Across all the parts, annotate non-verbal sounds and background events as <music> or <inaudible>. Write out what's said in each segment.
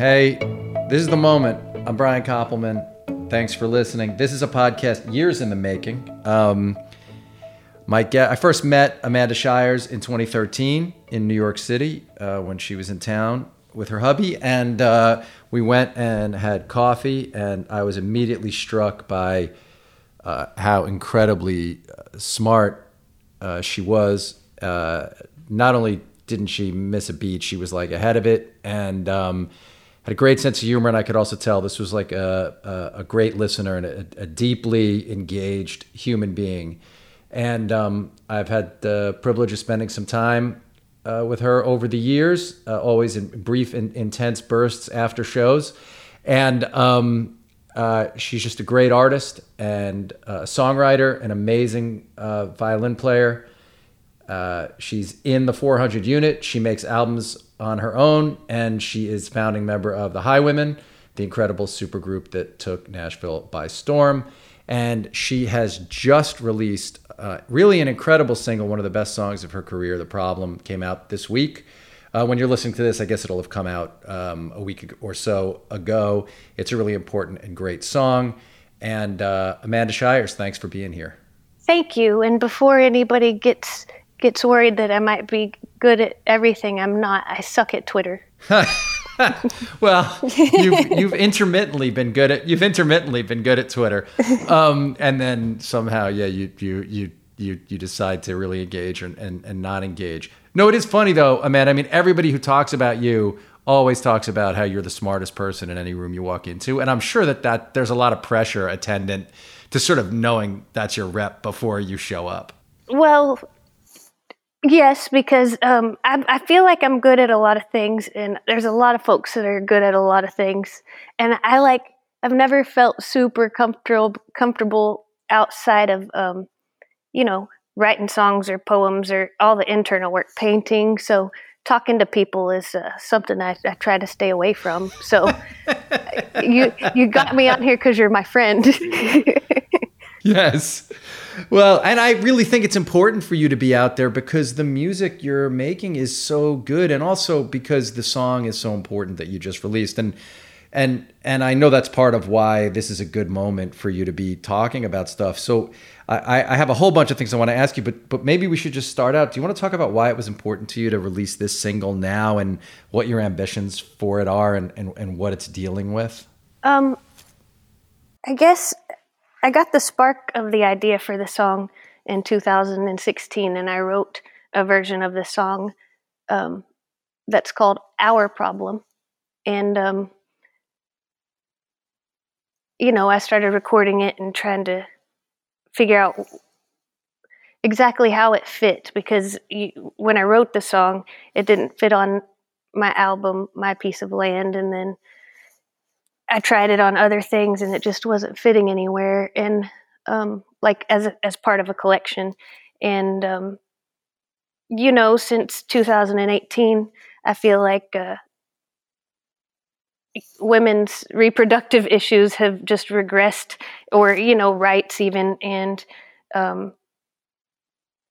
Hey, this is the moment. I'm Brian Koppelman. Thanks for listening. This is a podcast years in the making. Um, my get, I first met Amanda Shires in 2013 in New York City uh, when she was in town with her hubby, and uh, we went and had coffee, and I was immediately struck by uh, how incredibly uh, smart uh, she was. Uh, not only didn't she miss a beat, she was like ahead of it, and um, had a great sense of humor. And I could also tell this was like a, a, a great listener and a, a deeply engaged human being. And um, I've had the privilege of spending some time uh, with her over the years, uh, always in brief and intense bursts after shows. And um, uh, she's just a great artist and a songwriter, an amazing uh, violin player. Uh, she's in the 400 unit. She makes albums on her own, and she is founding member of the Highwomen, the incredible supergroup that took Nashville by storm. And she has just released uh, really an incredible single, one of the best songs of her career. The Problem came out this week. Uh, when you're listening to this, I guess it'll have come out um, a week or so ago. It's a really important and great song. And uh, Amanda Shires, thanks for being here. Thank you. And before anybody gets gets worried that I might be good at everything, I'm not. I suck at Twitter. <laughs> <laughs> well, you've, you've intermittently been good at you've intermittently been good at Twitter, um, and then somehow, yeah, you you you you you decide to really engage and, and and not engage. No, it is funny though, Amanda. I mean, everybody who talks about you always talks about how you're the smartest person in any room you walk into, and I'm sure that that there's a lot of pressure attendant to sort of knowing that's your rep before you show up. Well, Yes, because um, I, I feel like I'm good at a lot of things, and there's a lot of folks that are good at a lot of things, and I like I've never felt super comfortable comfortable outside of um, you know writing songs or poems or all the internal work, painting. So talking to people is uh, something I, I try to stay away from. So <laughs> you you got me on here because you're my friend. <laughs> <laughs> yes. Well, and I really think it's important for you to be out there because the music you're making is so good, and also because the song is so important that you just released. And and and I know that's part of why this is a good moment for you to be talking about stuff. So I, I have a whole bunch of things I want to ask you, but but maybe we should just start out. Do you want to talk about why it was important to you to release this single now, and what your ambitions for it are, and and, and what it's dealing with? Um, I guess I got the spark of the idea for the song in 2016, and I wrote a version of the song um, that's called Our Problem. And, um, you know, I started recording it and trying to figure out exactly how it fit because you, when I wrote the song, it didn't fit on my album, My Piece of Land. And then I tried it on other things and it just wasn't fitting anywhere. And um, like as a, as part of a collection, and um, you know, since 2018, I feel like uh, women's reproductive issues have just regressed, or you know, rights even, and um,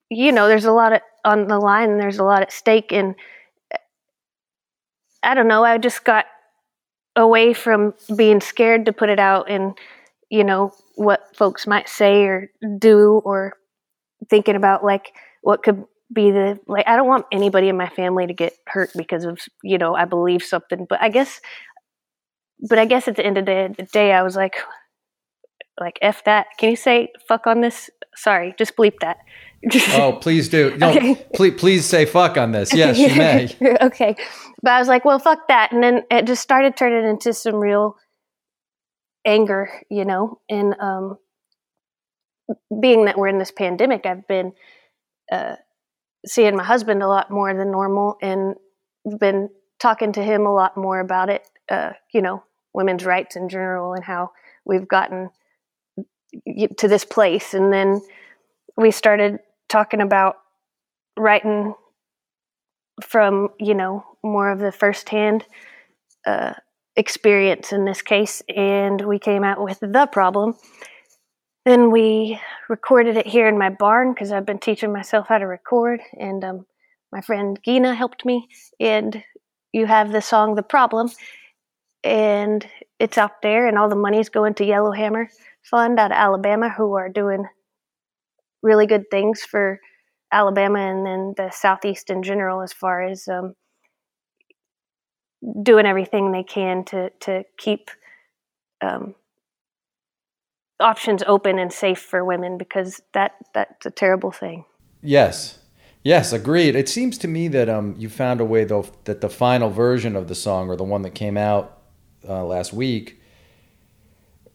you know, there's a lot of, on the line. There's a lot at stake, and I don't know. I just got away from being scared to put it out and you know what folks might say or do or thinking about like what could be the like I don't want anybody in my family to get hurt because of you know I believe something. But I guess but I guess at the end of the day I was like like f that. Can you say fuck on this? Sorry just bleep that oh <laughs> please do no okay. please please say fuck on this yes <laughs> you may okay but I was like, well, fuck that. And then it just started turning into some real anger, you know. And um, being that we're in this pandemic, I've been uh, seeing my husband a lot more than normal and been talking to him a lot more about it, uh, you know, women's rights in general and how we've gotten to this place. And then we started talking about writing from you know more of the firsthand uh, experience in this case, and we came out with the problem. Then we recorded it here in my barn because I've been teaching myself how to record, and um, my friend Gina helped me. And you have the song "The Problem," and it's out there, and all the money's going to Yellowhammer Fund out of Alabama, who are doing really good things for Alabama and then the Southeast in general, as far as um, doing everything they can to to keep um, options open and safe for women because that that's a terrible thing. Yes. Yes, agreed. It seems to me that um, you found a way though that the final version of the song or the one that came out uh, last week,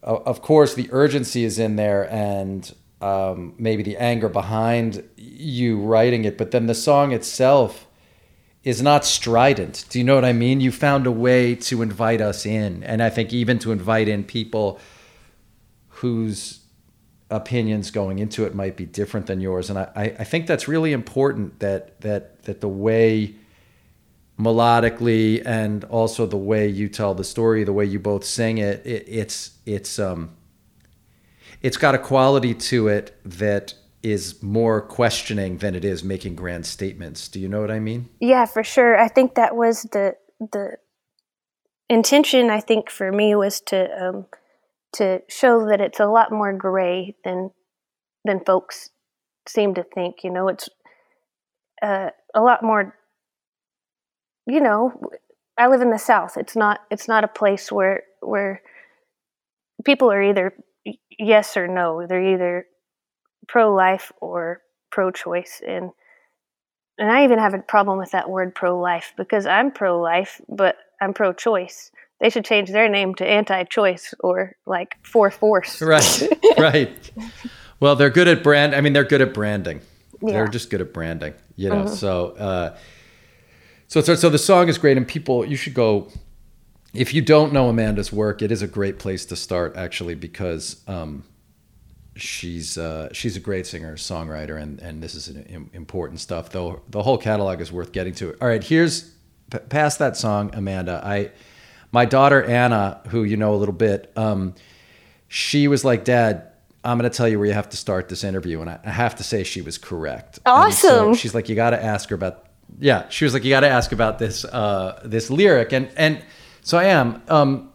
uh, of course, the urgency is in there and um, maybe the anger behind you writing it, but then the song itself is not strident. Do you know what I mean? You found a way to invite us in, and I think even to invite in people whose opinions going into it might be different than yours. And I, I think that's really important that that that the way melodically and also the way you tell the story, the way you both sing it, it it's it's um it's got a quality to it that is more questioning than it is making grand statements. Do you know what I mean? Yeah, for sure. I think that was the the intention. I think for me was to um, to show that it's a lot more gray than than folks seem to think. You know, it's uh, a lot more. You know, I live in the South. It's not. It's not a place where where people are either yes or no. They're either pro life or pro choice, and and I even have a problem with that word pro life because I'm pro life, but I'm pro choice they should change their name to anti-choice or like for force. Right, <laughs> right. Well, they're good at brand. I mean, they're good at branding. Yeah. They're just good at branding, you know. Mm-hmm. So, uh, so, so, so the song is great, and people, you should go. If you don't know Amanda's work, it is a great place to start, actually, because um, she's uh, she's a great singer, songwriter, and and this is an, important stuff. Though the whole catalog is worth getting to. All right, here's p- past that song, Amanda. I my daughter Anna, who you know a little bit, um, she was like, "Dad, I'm going to tell you where you have to start this interview," and I, I have to say she was correct. Awesome. So she's like, "You got to ask her about." Yeah, she was like, "You got to ask about this uh, this lyric," and and so I am. Um,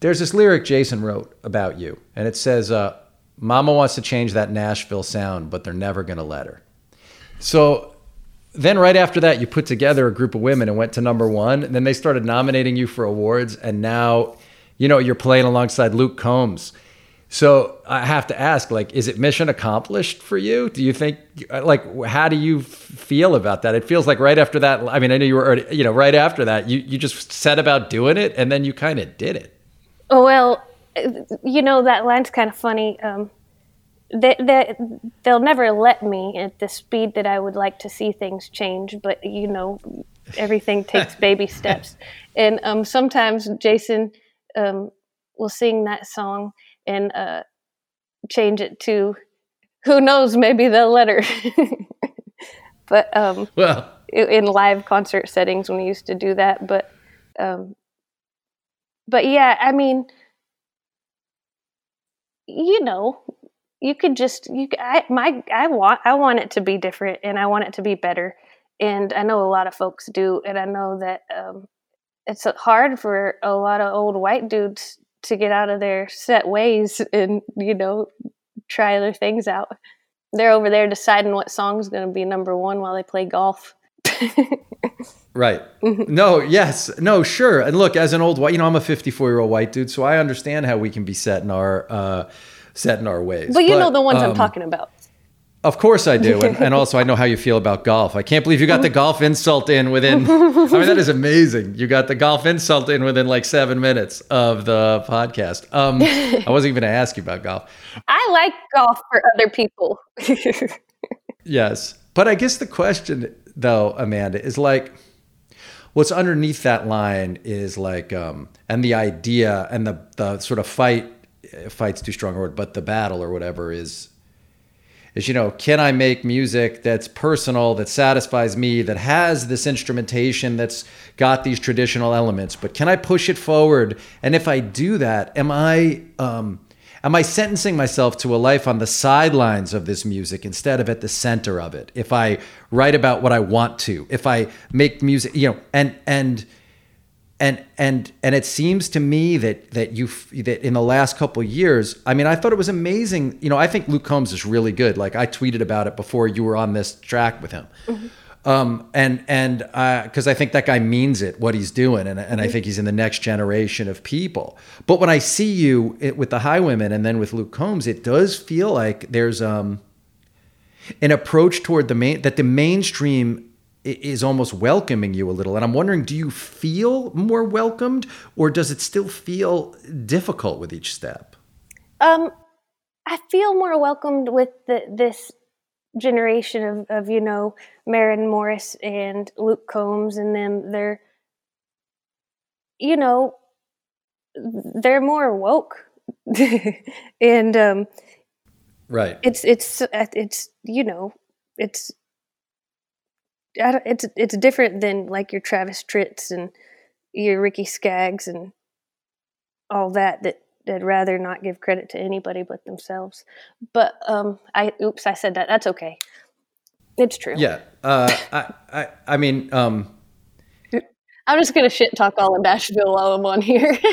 there's this lyric Jason wrote about you, and it says, uh, "Mama wants to change that Nashville sound, but they're never to let her." So then right after that, you put together a group of women and went to number one. And then they started nominating you for awards, and now, you know, you're playing alongside Luke Combs. So I have to ask, like, is it mission accomplished for you? Do you think, like, how do you feel about that? It feels like right after that. I mean, I know you were already, you know, right after that, you you just set about doing it, and then you kind of did it. Oh well, you know that line's kind of funny. Um, they, they, they'll never let me at the speed that I would like to see things change, but you know, everything <laughs> takes baby steps. And um, sometimes Jason um, will sing that song and uh, change it to, who knows, maybe the letter. <laughs> but um, well, in live concert settings when we used to do that, but um, but yeah, I mean, you know, you could just you I my I want I want it to be different and I want it to be better and I know a lot of folks do and I know that um, it's hard for a lot of old white dudes to get out of their set ways and you know try other things out. They're over there deciding what song's going to be number 1 while they play golf. <laughs> right. Mm-hmm. No, yes. No, sure. And look, as an old white, you know, I'm a 54 year old white dude, so I understand how we can be set in our uh, set in our ways. But you but, know the ones um, I'm talking about. Of course I do. And, and, <laughs> also, I know how you feel about golf. I can't believe you got the golf insult in within, <laughs> I mean, that is amazing. You got the golf insult in within like seven minutes of the podcast. Um, I wasn't even going to ask you about golf. I like golf for other people. <laughs> yes. But I guess the question, though, Amanda, is like, what's underneath that line is like, um, and the idea and the, the sort of fight fight's too strong a word, but the battle or whatever is is you know, can I make music that's personal, that satisfies me, that has this instrumentation that's got these traditional elements, but can I push it forward? And if I do that, am I um, am I sentencing myself to a life on the sidelines of this music instead of at the center of it? If I write about what I want to, if I make music, you know, and and and and and it seems to me that that you that in the last couple years i mean i thought it was amazing you know i think luke combs is really good like i tweeted about it before you were on this track with him mm-hmm. um, and and because uh, i think that guy means it what he's doing and, and mm-hmm. i think he's in the next generation of people but when i see you it, with the highwomen and then with luke combs it does feel like there's um an approach toward the main that the mainstream is almost welcoming you a little. And I'm wondering, do you feel more welcomed or does it still feel difficult with each step? Um, I feel more welcomed with the, this generation of, of, you know, Maren Morris and Luke Combs and them. They're, you know, they're more woke. <laughs> and, um, right. It's, it's, it's, you know, it's it's it's different than like your Travis Tritts and your Ricky Skaggs and all that that they'd rather not give credit to anybody but themselves. But um, I oops, I said that. That's okay. It's true. Yeah. Uh, I, I I mean, um, I'm just gonna shit talk all of Nashville while I'm on here. <laughs>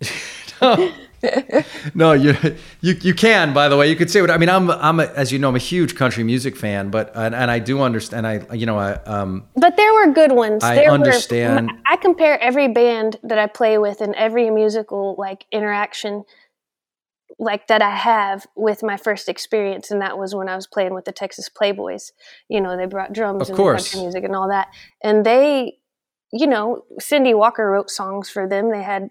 <laughs> no. <laughs> no, you you you can. By the way, you could say what I mean. I'm I'm a, as you know, I'm a huge country music fan, but and, and I do understand. I you know I um. But there were good ones. I there understand. Were, I compare every band that I play with and every musical like interaction, like that I have with my first experience, and that was when I was playing with the Texas Playboys. You know, they brought drums of and course. country music and all that, and they, you know, Cindy Walker wrote songs for them. They had.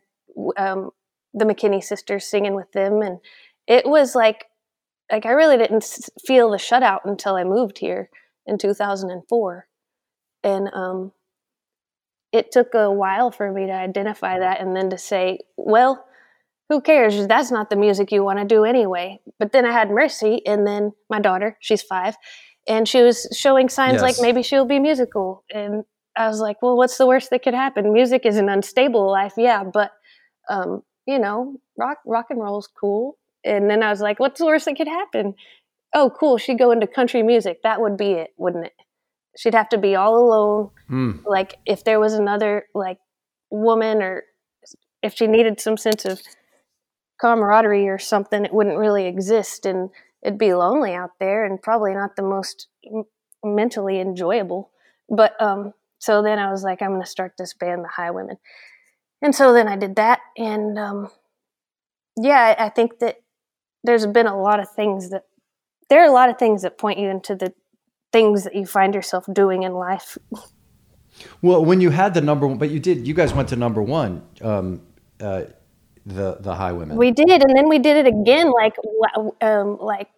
Um, the McKinney sisters singing with them, and it was like like I really didn't feel the shutout until I moved here in 2004, and um, it took a while for me to identify that, and then to say, well. Who cares? That's not the music you want to do anyway. But then I had Mercy, and then my daughter, she's five, and she was showing signs yes. like maybe she'll be musical. And I was like, well, what's the worst that could happen? Music is an unstable life, yeah, but um, you know, rock rock and roll's cool. And then I was like, what's the worst that could happen? Oh, cool. She'd go into country music. That would be it, wouldn't it? She'd have to be all alone. Mm. Like if there was another like woman or if she needed some sense of camaraderie or something, it wouldn't really exist and it'd be lonely out there and probably not the most mentally enjoyable. But um so then I was like, I'm going to start this band, the Highwomen and so then I did that, and um, yeah, I, I think that there's been a lot of things that there are a lot of things that point you into the things that you find yourself doing in life. Well, when you had the number one, but you did, you guys went to number one, um, uh, the the women. We did, and then we did it again, like um, like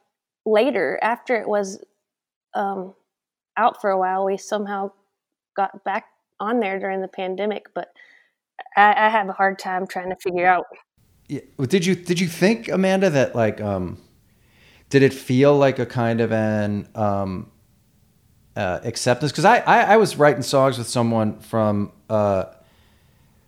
later after it was um, out for a while. We somehow got back on there during the pandemic, but I, I have a hard time trying to figure out. Yeah. Did you did you think Amanda that like um, did it feel like a kind of an um, uh, acceptance? Because I, I, I was writing songs with someone from uh,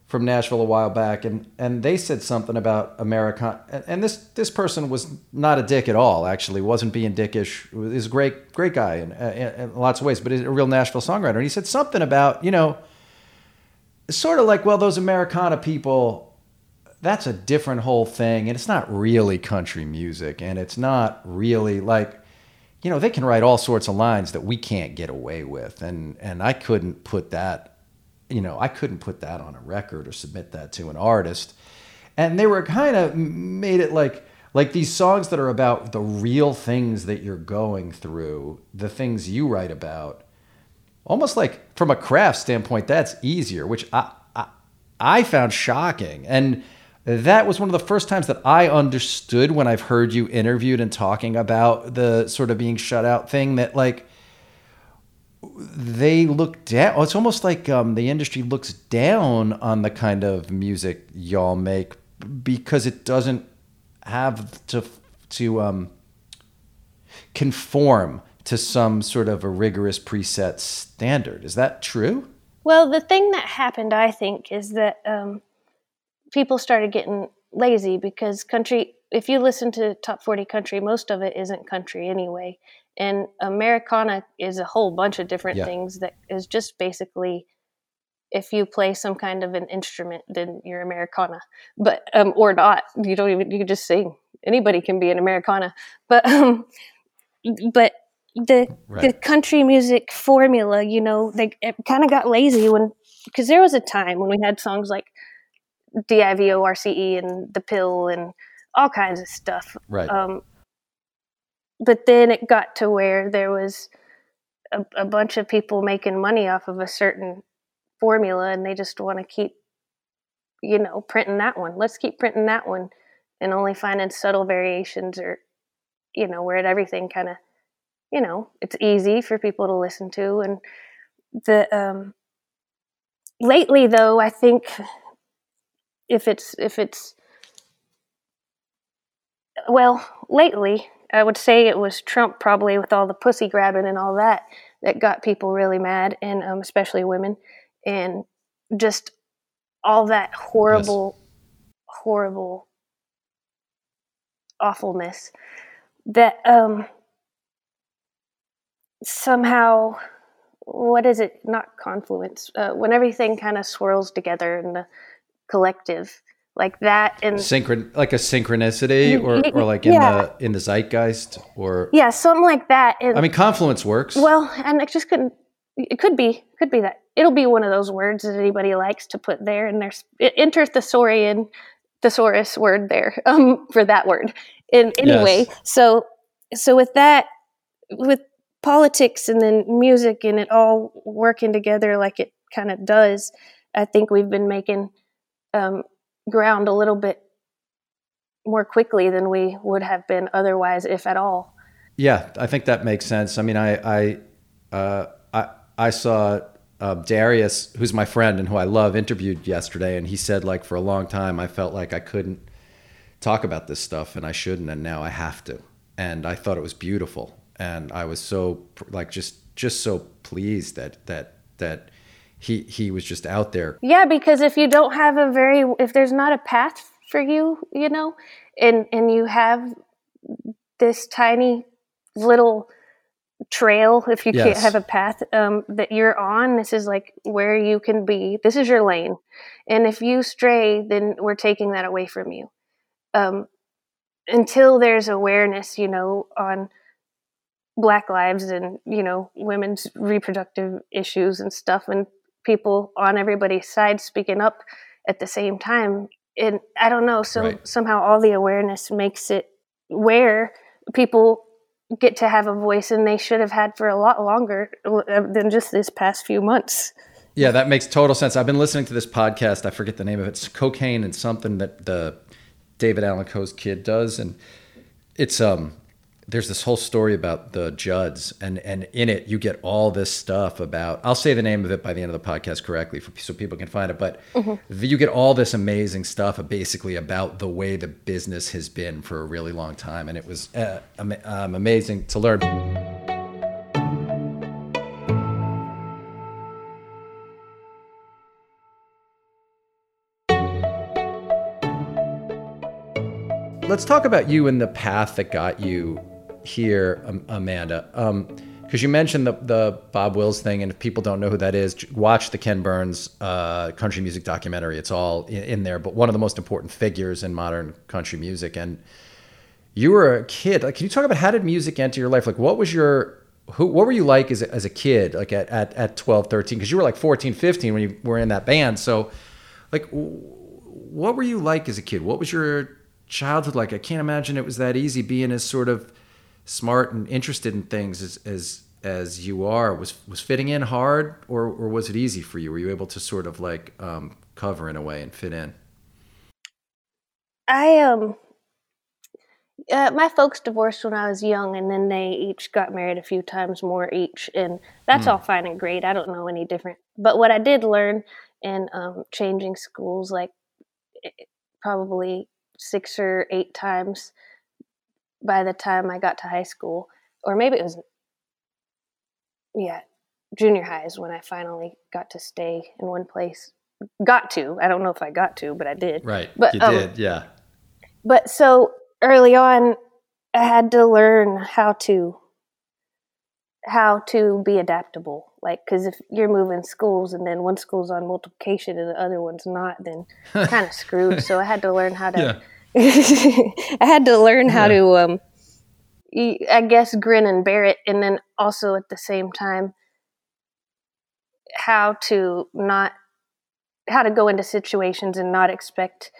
from Nashville a while back, and and they said something about Americana, and, and, this this person was not a dick at all. Actually, wasn't being dickish. He's a great great guy in, in, in lots of ways, but a real Nashville songwriter. And he said something about you know sort of like, well, those Americana people, that's a different whole thing. And it's not really country music. And it's not really like, you know, they can write all sorts of lines that we can't get away with. And, and I couldn't put that, you know, I couldn't put that on a record or submit that to an artist. And they were kind of made it like, like these songs that are about the real things that you're going through, the things you write about almost like from a craft standpoint, that's easier, which I, I, I found shocking. And that was one of the first times that I understood when I've heard you interviewed and talking about the sort of being shut out thing that like they look down. It's almost like um, the industry looks down on the kind of music y'all make because it doesn't have to to um, conform to some sort of a rigorous preset standard. Is that true? Well, the thing that happened, I think, is that um, people started getting lazy because country, if you listen to top 40 country, most of it isn't country anyway. And Americana is a whole bunch of different yeah. things that is just basically if you play some kind of an instrument, then you're Americana, but um, or not. You don't even you can just sing. Anybody can be an Americana, but <laughs> um, but the right. the country music formula, you know, they kind of got lazy when because there was a time when we had songs like D I V O R C E and The Pill and all kinds of stuff. Right. Um, but then it got to where there was a, a bunch of people making money off of a certain formula and they just want to keep you know printing that one let's keep printing that one and only finding subtle variations or you know where everything kind of you know it's easy for people to listen to and the um lately though i think if it's if it's well lately i would say it was trump probably with all the pussy grabbing and all that that got people really mad and um, especially women and just all that horrible, yes. horrible awfulness that um, somehow what is it not confluence uh, when everything kind of swirls together in the collective like that and synchron like a synchronicity or, or like in yeah. the in the zeitgeist or yeah something like that and, i mean confluence works well and it just couldn't it could be could be that it'll be one of those words that anybody likes to put there and there's enter thesaurian thesaurus word there um, for that word and anyway yes. so so with that with politics and then music and it all working together like it kind of does i think we've been making um, ground a little bit more quickly than we would have been otherwise if at all. Yeah i think that makes sense. I mean i i uh, I saw uh, Darius, who's my friend and who I love, interviewed yesterday, and he said like for a long time I felt like I couldn't talk about this stuff and I shouldn't, and now I have to. And I thought it was beautiful, and I was so like just just so pleased that that that he he was just out there. Yeah, because if you don't have a very if there's not a path for you, you know, and and you have this tiny little trail if you yes. can't have a path um, that you're on this is like where you can be this is your lane and if you stray then we're taking that away from you um, until there's awareness you know on black lives and you know women's reproductive issues and stuff and people on everybody's side speaking up at the same time and i don't know so right. somehow all the awareness makes it where people get to have a voice and they should have had for a lot longer uh, than just this past few months. Yeah, that makes total sense. I've been listening to this podcast. I forget the name of it. It's cocaine and something that the David Allan Coe's kid does, and it's um there's this whole story about the Judds, and and in it you get all this stuff about. I'll say the name of it by the end of the podcast correctly, for, so people can find it. But mm-hmm. you get all this amazing stuff, basically about the way the business has been for a really long time, and it was uh, um, amazing to learn. Let's talk about you and the path that got you here, Amanda. because um, you mentioned the, the Bob Wills thing, and if people don't know who that is, watch the Ken Burns uh, country music documentary. It's all in, in, there. But one of the most important figures in modern country music. And you were a kid. Like, can you talk about how did music enter your life? Like, what was your who, what were you like as a, as a kid, like at, at, at 12, 13? Because you were like 14, 15 when you were in that band. So, like, what were you like as a kid? What was your childhood like? I can't imagine it was that easy being as sort of smart and interested in things as as as you are was was fitting in hard or or was it easy for you were you able to sort of like um, cover in a way and fit in i um uh, my folks divorced when I was young, and then they each got married a few times more each, and that's mm. all fine and great. I don't know any different. But what I did learn in um, changing schools, like probably six or eight times, by the time I got to high school, or maybe it was, yeah, junior high is when I finally got to stay in one place. Got to. I don't know if I got to, but I did. Right. But you um, did, yeah. But so early on, I had to learn how to how to be adaptable. Like, because if you're moving schools and then one school's on multiplication and the other one's not, then <laughs> kind of screwed. So I had to learn how to. Yeah. <laughs> I had to learn how Yeah. to, um, I guess, grin and bear it, and then also at the same time, how to not, how to go into situations and not expect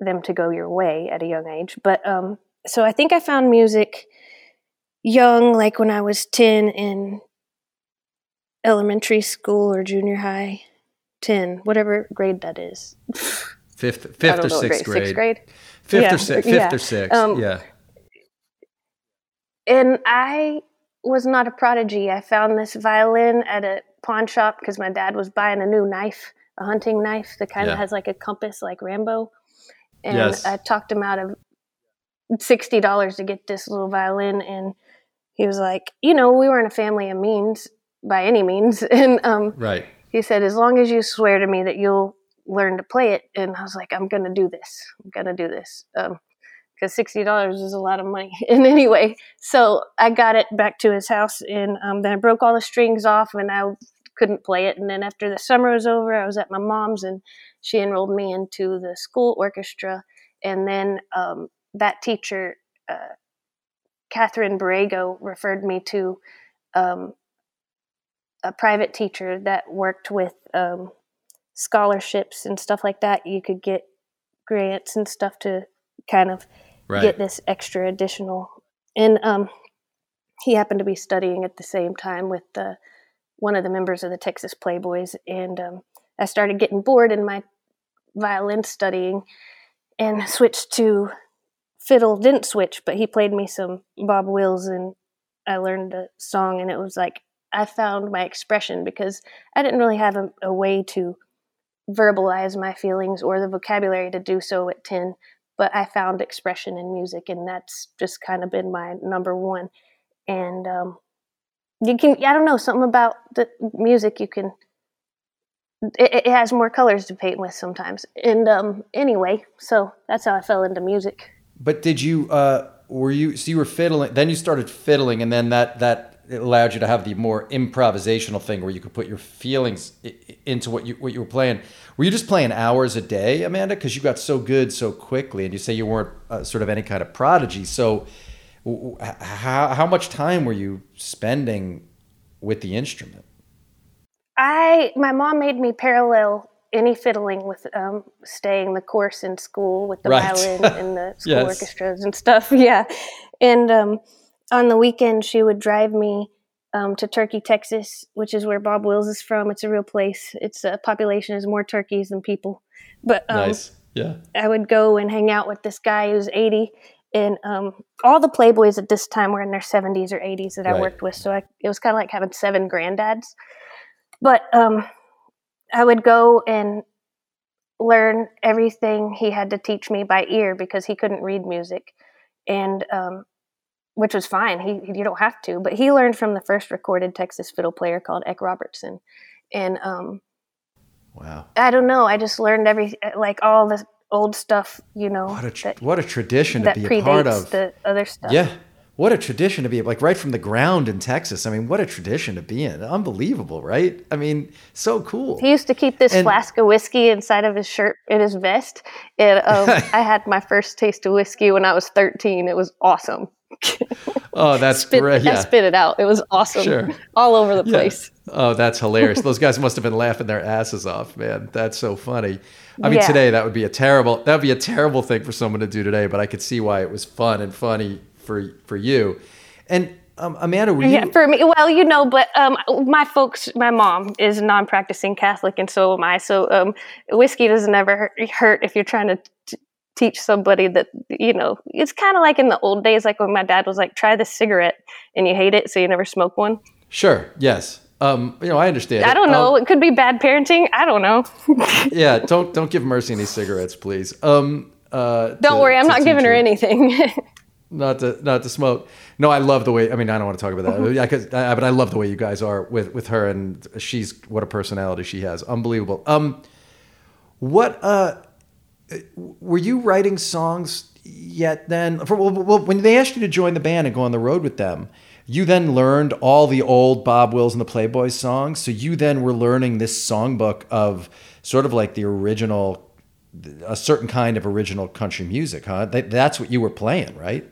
them to go your way at a young age. But um, so I think I found music young, like when I was ten in elementary school or junior high. 10 whatever grade that is <laughs> Fifth, fifth or sixth grade. sixth grade Fifth Yeah, or sixth. Fifth yeah. or sixth. Um, yeah. and I was not a prodigy. I found this violin at a pawn shop because my dad was buying a new knife, a hunting knife that kind of Yeah. has like a compass, like Rambo. And Yes. I talked him out of sixty dollars to get this little violin, and he was like, "You know, we weren't a family of means by any means," <laughs> and um, Right. he said, "As long as you swear to me that you'll learn to play it," and I was like, "I'm gonna do this. I'm gonna do this." Um, because sixty dollars is a lot of money. <laughs> And anyway, so I got it back to his house, and um, then I broke all the strings off, and I couldn't play it. And then after the summer was over, I was at my mom's, and she enrolled me into the school orchestra. And then um, that teacher, uh, Catherine Borrego, referred me to um, a private teacher that worked with um, scholarships and stuff like that. You could get grants and stuff to kind of Right. get this extra additional. And um, he happened to be studying at the same time with the, one of the members of the Texas Playboys. And um, I started getting bored in my violin studying and switched to fiddle. Didn't switch, but he played me some Bob Wills and I learned a song. And it was like I found my expression because I didn't really have a, a way to verbalize my feelings or the vocabulary to do so at 10 but I found expression in music, and that's just kind of been my number one. And um, you can, I don't know, something about the music you can. It, it has more colors to paint with sometimes. And um, anyway, so that's how I fell into music. But did you? Uh, were you? So you were fiddling. Then you started fiddling, and then that that it allowed you to have the more improvisational thing where you could put your feelings into what you what you were playing. Were you just playing hours a day, Amanda? Because you got so good so quickly, and you say you weren't uh, sort of any kind of prodigy. So, w- how how much time were you spending with the instrument? I my mom made me parallel any fiddling with um, staying the course in school with the Right. violin and the <laughs> school Yes. orchestras and stuff. <laughs> Yeah, and um, on the weekend she would drive me um, to Turkey, Texas, which is where Bob Wills is from. It's a real place. Its uh, population is more turkeys than people, but um, nice. Yeah. I would go and hang out with this guy who's 80. And um, all the Playboys at this time were in their 70s or 80s that I worked with. So I, it was kind of like having seven granddads. But um, I would go and learn everything he had to teach me by ear because he couldn't read music. And um, which was fine. He, you don't have to, but he learned from the first recorded Texas fiddle player called Eck Robertson. And um, Wow. I don't know. I just learned every like all the old stuff, you know, What a tr- that, what a tradition to be a part of. the other stuff. Yeah. What a tradition to be like right from the ground in Texas. I mean, what a tradition to be in. Unbelievable, right? I mean, so cool. He used to keep this And- flask of whiskey inside of his shirt in his vest. And um, <laughs> I had my first taste of whiskey when I was 13. It was awesome. <laughs> Oh, that's Spit, great. I Yeah. spit it out. It was awesome. Sure. All over the Yeah. place. Oh, that's hilarious. Those guys must have been laughing their asses off, man. That's so funny. I mean, Yeah. today that would be a terrible that would be a terrible thing for someone to do today, but I could see why it was fun and funny for for you. And um, Amanda, were you Yeah, for me, well, you know, but um, my folks, my mom is non-practicing Catholic, and so am I. So um, whiskey doesn't ever hurt, hurt if you're trying to t- teach somebody that you know. It's kind of like in the old days, like when my dad was like, "Try this cigarette," and you hate it, so you never smoke one. Sure. Yes. Um, you know, I understand. I don't Um, know. it could be bad parenting. I don't know. <laughs> yeah, don't don't give Mercy any cigarettes, please. Um, uh, don't to- worry, I'm not giving her her anything. <laughs> Not to not to smoke. No, I love the way. I mean, I don't want to talk about that. Yeah, 'cause- I, but I love the way you guys are with with her, and she's what a personality she has. Unbelievable. Um, what uh, were you writing songs yet? Then, for, well, when they asked you to join the band and go on the road with them, you then learned all the old Bob Wills and the Playboys songs. So you then were learning this songbook of sort of like the original, a certain kind of original country music, huh? That's what you were playing, right?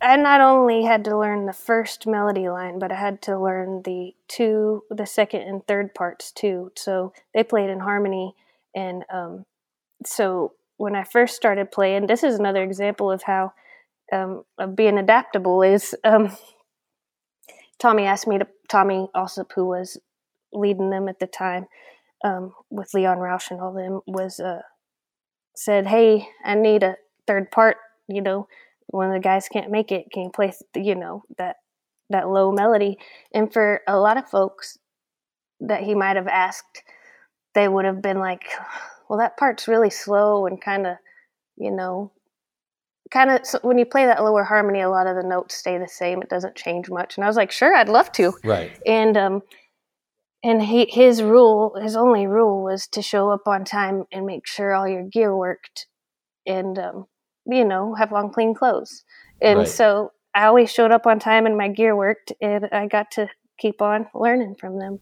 I not only had to learn the first melody line, but I had to learn the two, the second and third parts too. So they played in harmony, and um, so when I first started playing, this is another example of how um, of being adaptable is. Um, Tommy asked me to Tommy Allsup, who was leading them at the time um, with Leon Rausch and all them, was uh, said, "Hey, I need a third part. You know, one of the guys can't make it. Can you play? You know that that low melody?" And for a lot of folks that he might have asked, they would have been like, "Well, that part's really slow and kind of, you know." kind of so when you play that lower harmony a lot of the notes stay the same it doesn't change much and i was like sure i'd love to right and um and he, his rule his only rule was to show up on time and make sure all your gear worked and um you know have on clean clothes and right. so i always showed up on time and my gear worked and i got to keep on learning from them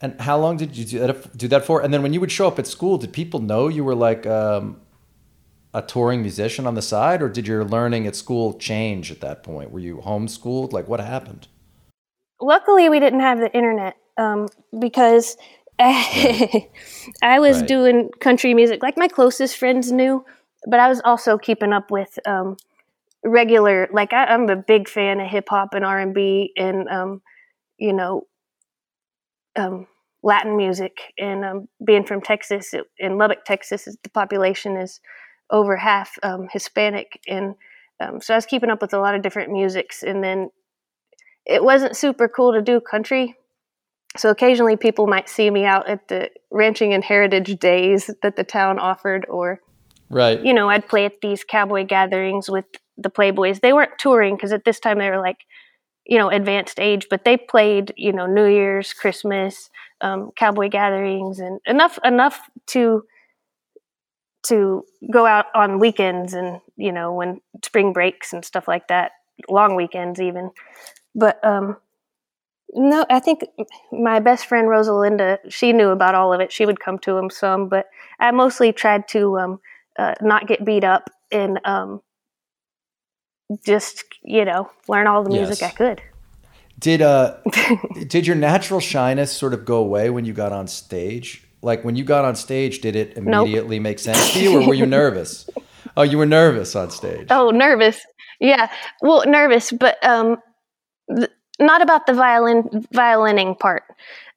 and how long did you do that, do that for and then when you would show up at school did people know you were like um a touring musician on the side, or did your learning at school change at that point? Were you homeschooled? Like, what happened? Luckily, we didn't have the internet um, because <laughs> I was right. doing country music. Like my closest friends knew, but I was also keeping up with um, regular. Like I, am a big fan of hip hop and R and B, and um, you know, um, Latin music. And um, being from Texas, in Lubbock, Texas, the population is over half um, Hispanic, and um, so I was keeping up with a lot of different musics. And then it wasn't super cool to do country, so occasionally people might see me out at the ranching and heritage days that the town offered, or right, you know, I'd play at these cowboy gatherings with the Playboys. They weren't touring because at this time they were like, you know, advanced age, but they played, you know, New Year's, Christmas, um, cowboy gatherings, and enough enough to to go out on weekends and you know when spring breaks and stuff like that long weekends even. But um no i think my best friend rosalinda she knew about all of it. She would come to them some but i mostly tried to um uh, not get beat up and um just you know learn all the music yes. i could did uh <laughs> did your natural shyness sort of go away when you got on stage like when you got on stage, did it immediately nope. make sense to you, or were you <laughs> nervous? oh, you were nervous on stage. Oh, nervous. Yeah, well, nervous, but um, th- not about the violin violining part.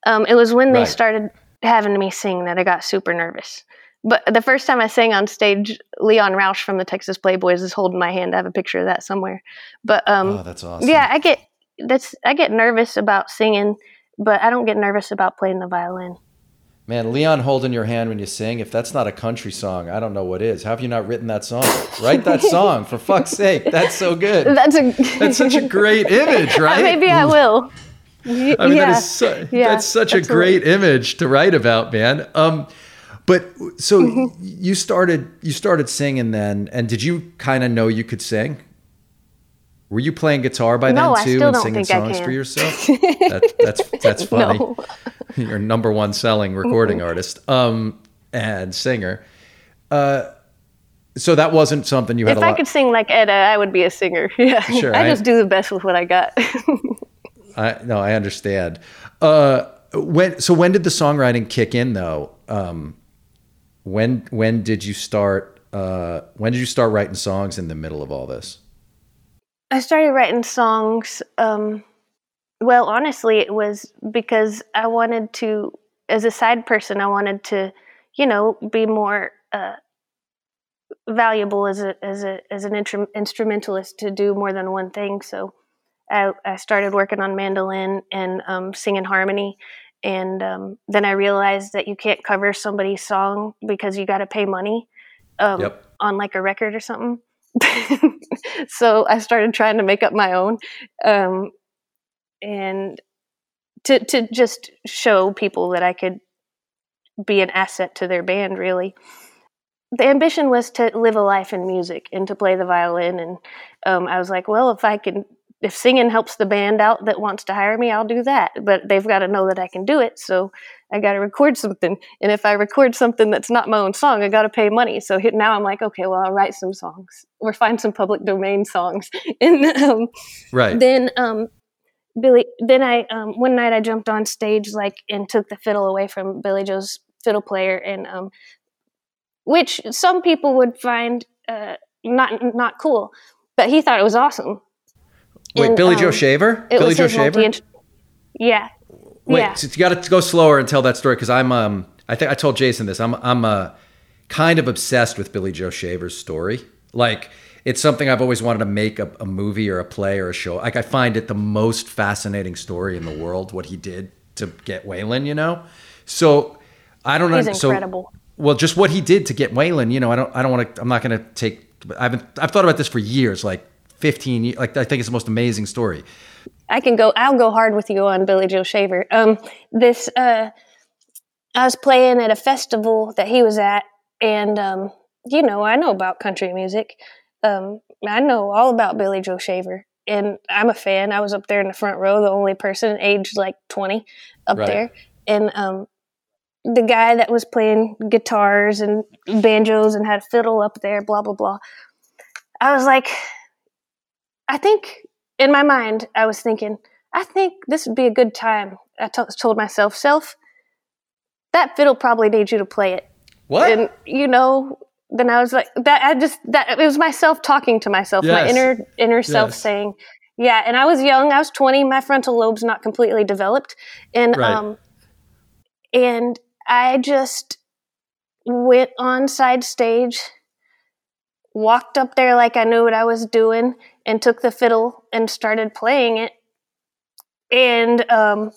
Um, it was when they started having me sing that I got super nervous. But the first time I sang on stage, Leon Rausch from the Texas Playboys is holding my hand. I have a picture of that somewhere. But um, oh, that's awesome. Yeah, I get that's I get nervous about singing, but I don't get nervous about playing the violin. Man, Leon holding your hand when you sing, if that's not a country song, I don't know what is. How have you not written that song? Write that <laughs> song, for fuck's sake. That's so good. That's a That's such a great <laughs> image, right? Maybe I will. I mean, yeah. that is su- yeah, that's such a great image to write about, man. Um, but so mm-hmm. you started you started singing then, and did you kind of know you could sing? Were you playing guitar by no, then too and singing songs for yourself? <laughs> that, that's that's funny. <laughs> No. your number one selling recording mm-hmm. artist um, and singer. Uh, so that wasn't something you had. If I could sing like Etta, I would be a singer. <laughs> Yeah, sure. I, I just do the best with what I got. I no, I understand. Uh, when so when did the songwriting kick in though? Um, when when did you start? Uh, when did you start writing songs in the middle of all this? I started writing songs um, well, honestly, it was because I wanted to, as a side person, I wanted to, you know, be more uh, valuable as a as a as an intru- instrumentalist to do more than one thing. So, I, I started working on mandolin and um, singing harmony, and um, then I realized that you can't cover somebody's song because you got to pay money um, yep. on like a record or something. <laughs> so I started trying to make up my own. Um, and to to just show people that I could be an asset to their band really the ambition was to live a life in music and to play the violin and um, i was like well if i can if singing helps the band out that wants to hire me, I'll do that. But they've got to know that I can do it. So I got to record something. And if I record something that's not my own song, I got to pay money. So now I'm like, okay, well, I'll write some songs or find some public domain songs. <laughs> And um, right. then um, Billy, then I um, one night I jumped on stage like and took the fiddle away from Billy Joe's fiddle player, and um, which some people would find uh, not not cool, but he thought it was awesome. Wait, And, Billy um, Joe Shaver? Billy Joe Shaver? multi- Yeah. Wait, yeah. so you got to go slower and tell that story because I'm um I think I told Jason this. I'm I'm uh kind of obsessed with Billy Joe Shaver's story. Like it's something I've always wanted to make a, a movie or a play or a show. Like I find it the most fascinating story in the world what he did to get Waylon. You know, so I don't know. So, incredible. well, just what he did to get Waylon. You know, I don't I don't want to. I'm not going to take. I've been, I've thought about this for years. Like 15 years. Like I think it's the most amazing story. I can go. I'll go hard with you on Billy Joe Shaver. Um, this uh, I was playing at a festival that he was at, and um, you know, I know about country music. Um, I know all about Billy Joe Shaver, and I'm a fan. I was up there in the front row, the only person aged like 20 up Right. there, and um, the guy that was playing guitars and banjos and had a fiddle up there, blah blah blah. I was like, I think in my mind, I was thinking, I think this would be a good time. I told myself, self, that fiddle probably needs you to play it. What? And you know, then I was like, that. I just that it was myself talking to myself, my inner inner self Yes. saying, yeah. And I was young. I was twenty. My frontal lobe's not completely developed, and Right. um, and I just went on side stage, walked up there like I knew what I was doing, and took the fiddle and started playing it. And um,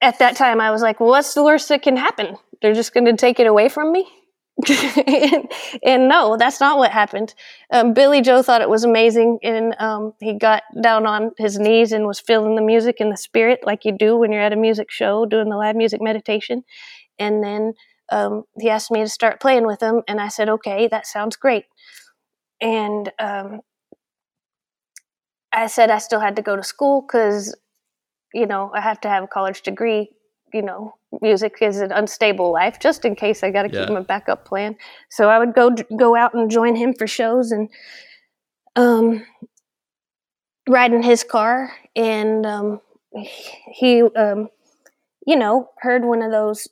at that time, I was like, well, "What's the worst that can happen? They're just going to take it away from me." and, <laughs> and no, that's not what happened. Um, Billy Joe thought it was amazing, and um, he got down on his knees and was feeling the music and the spirit like you do when you're at a music show doing the live music meditation. And then um, he asked me to start playing with him, and I said, "Okay, that sounds great." And um, I said I still had to go to school because, you know, I have to have a college degree. You know, music is an unstable life. Just in case I got to Yeah. keep my backup plan. So I would go go out and join him for shows and um, ride in his car. And um, he, um, you know, heard one of those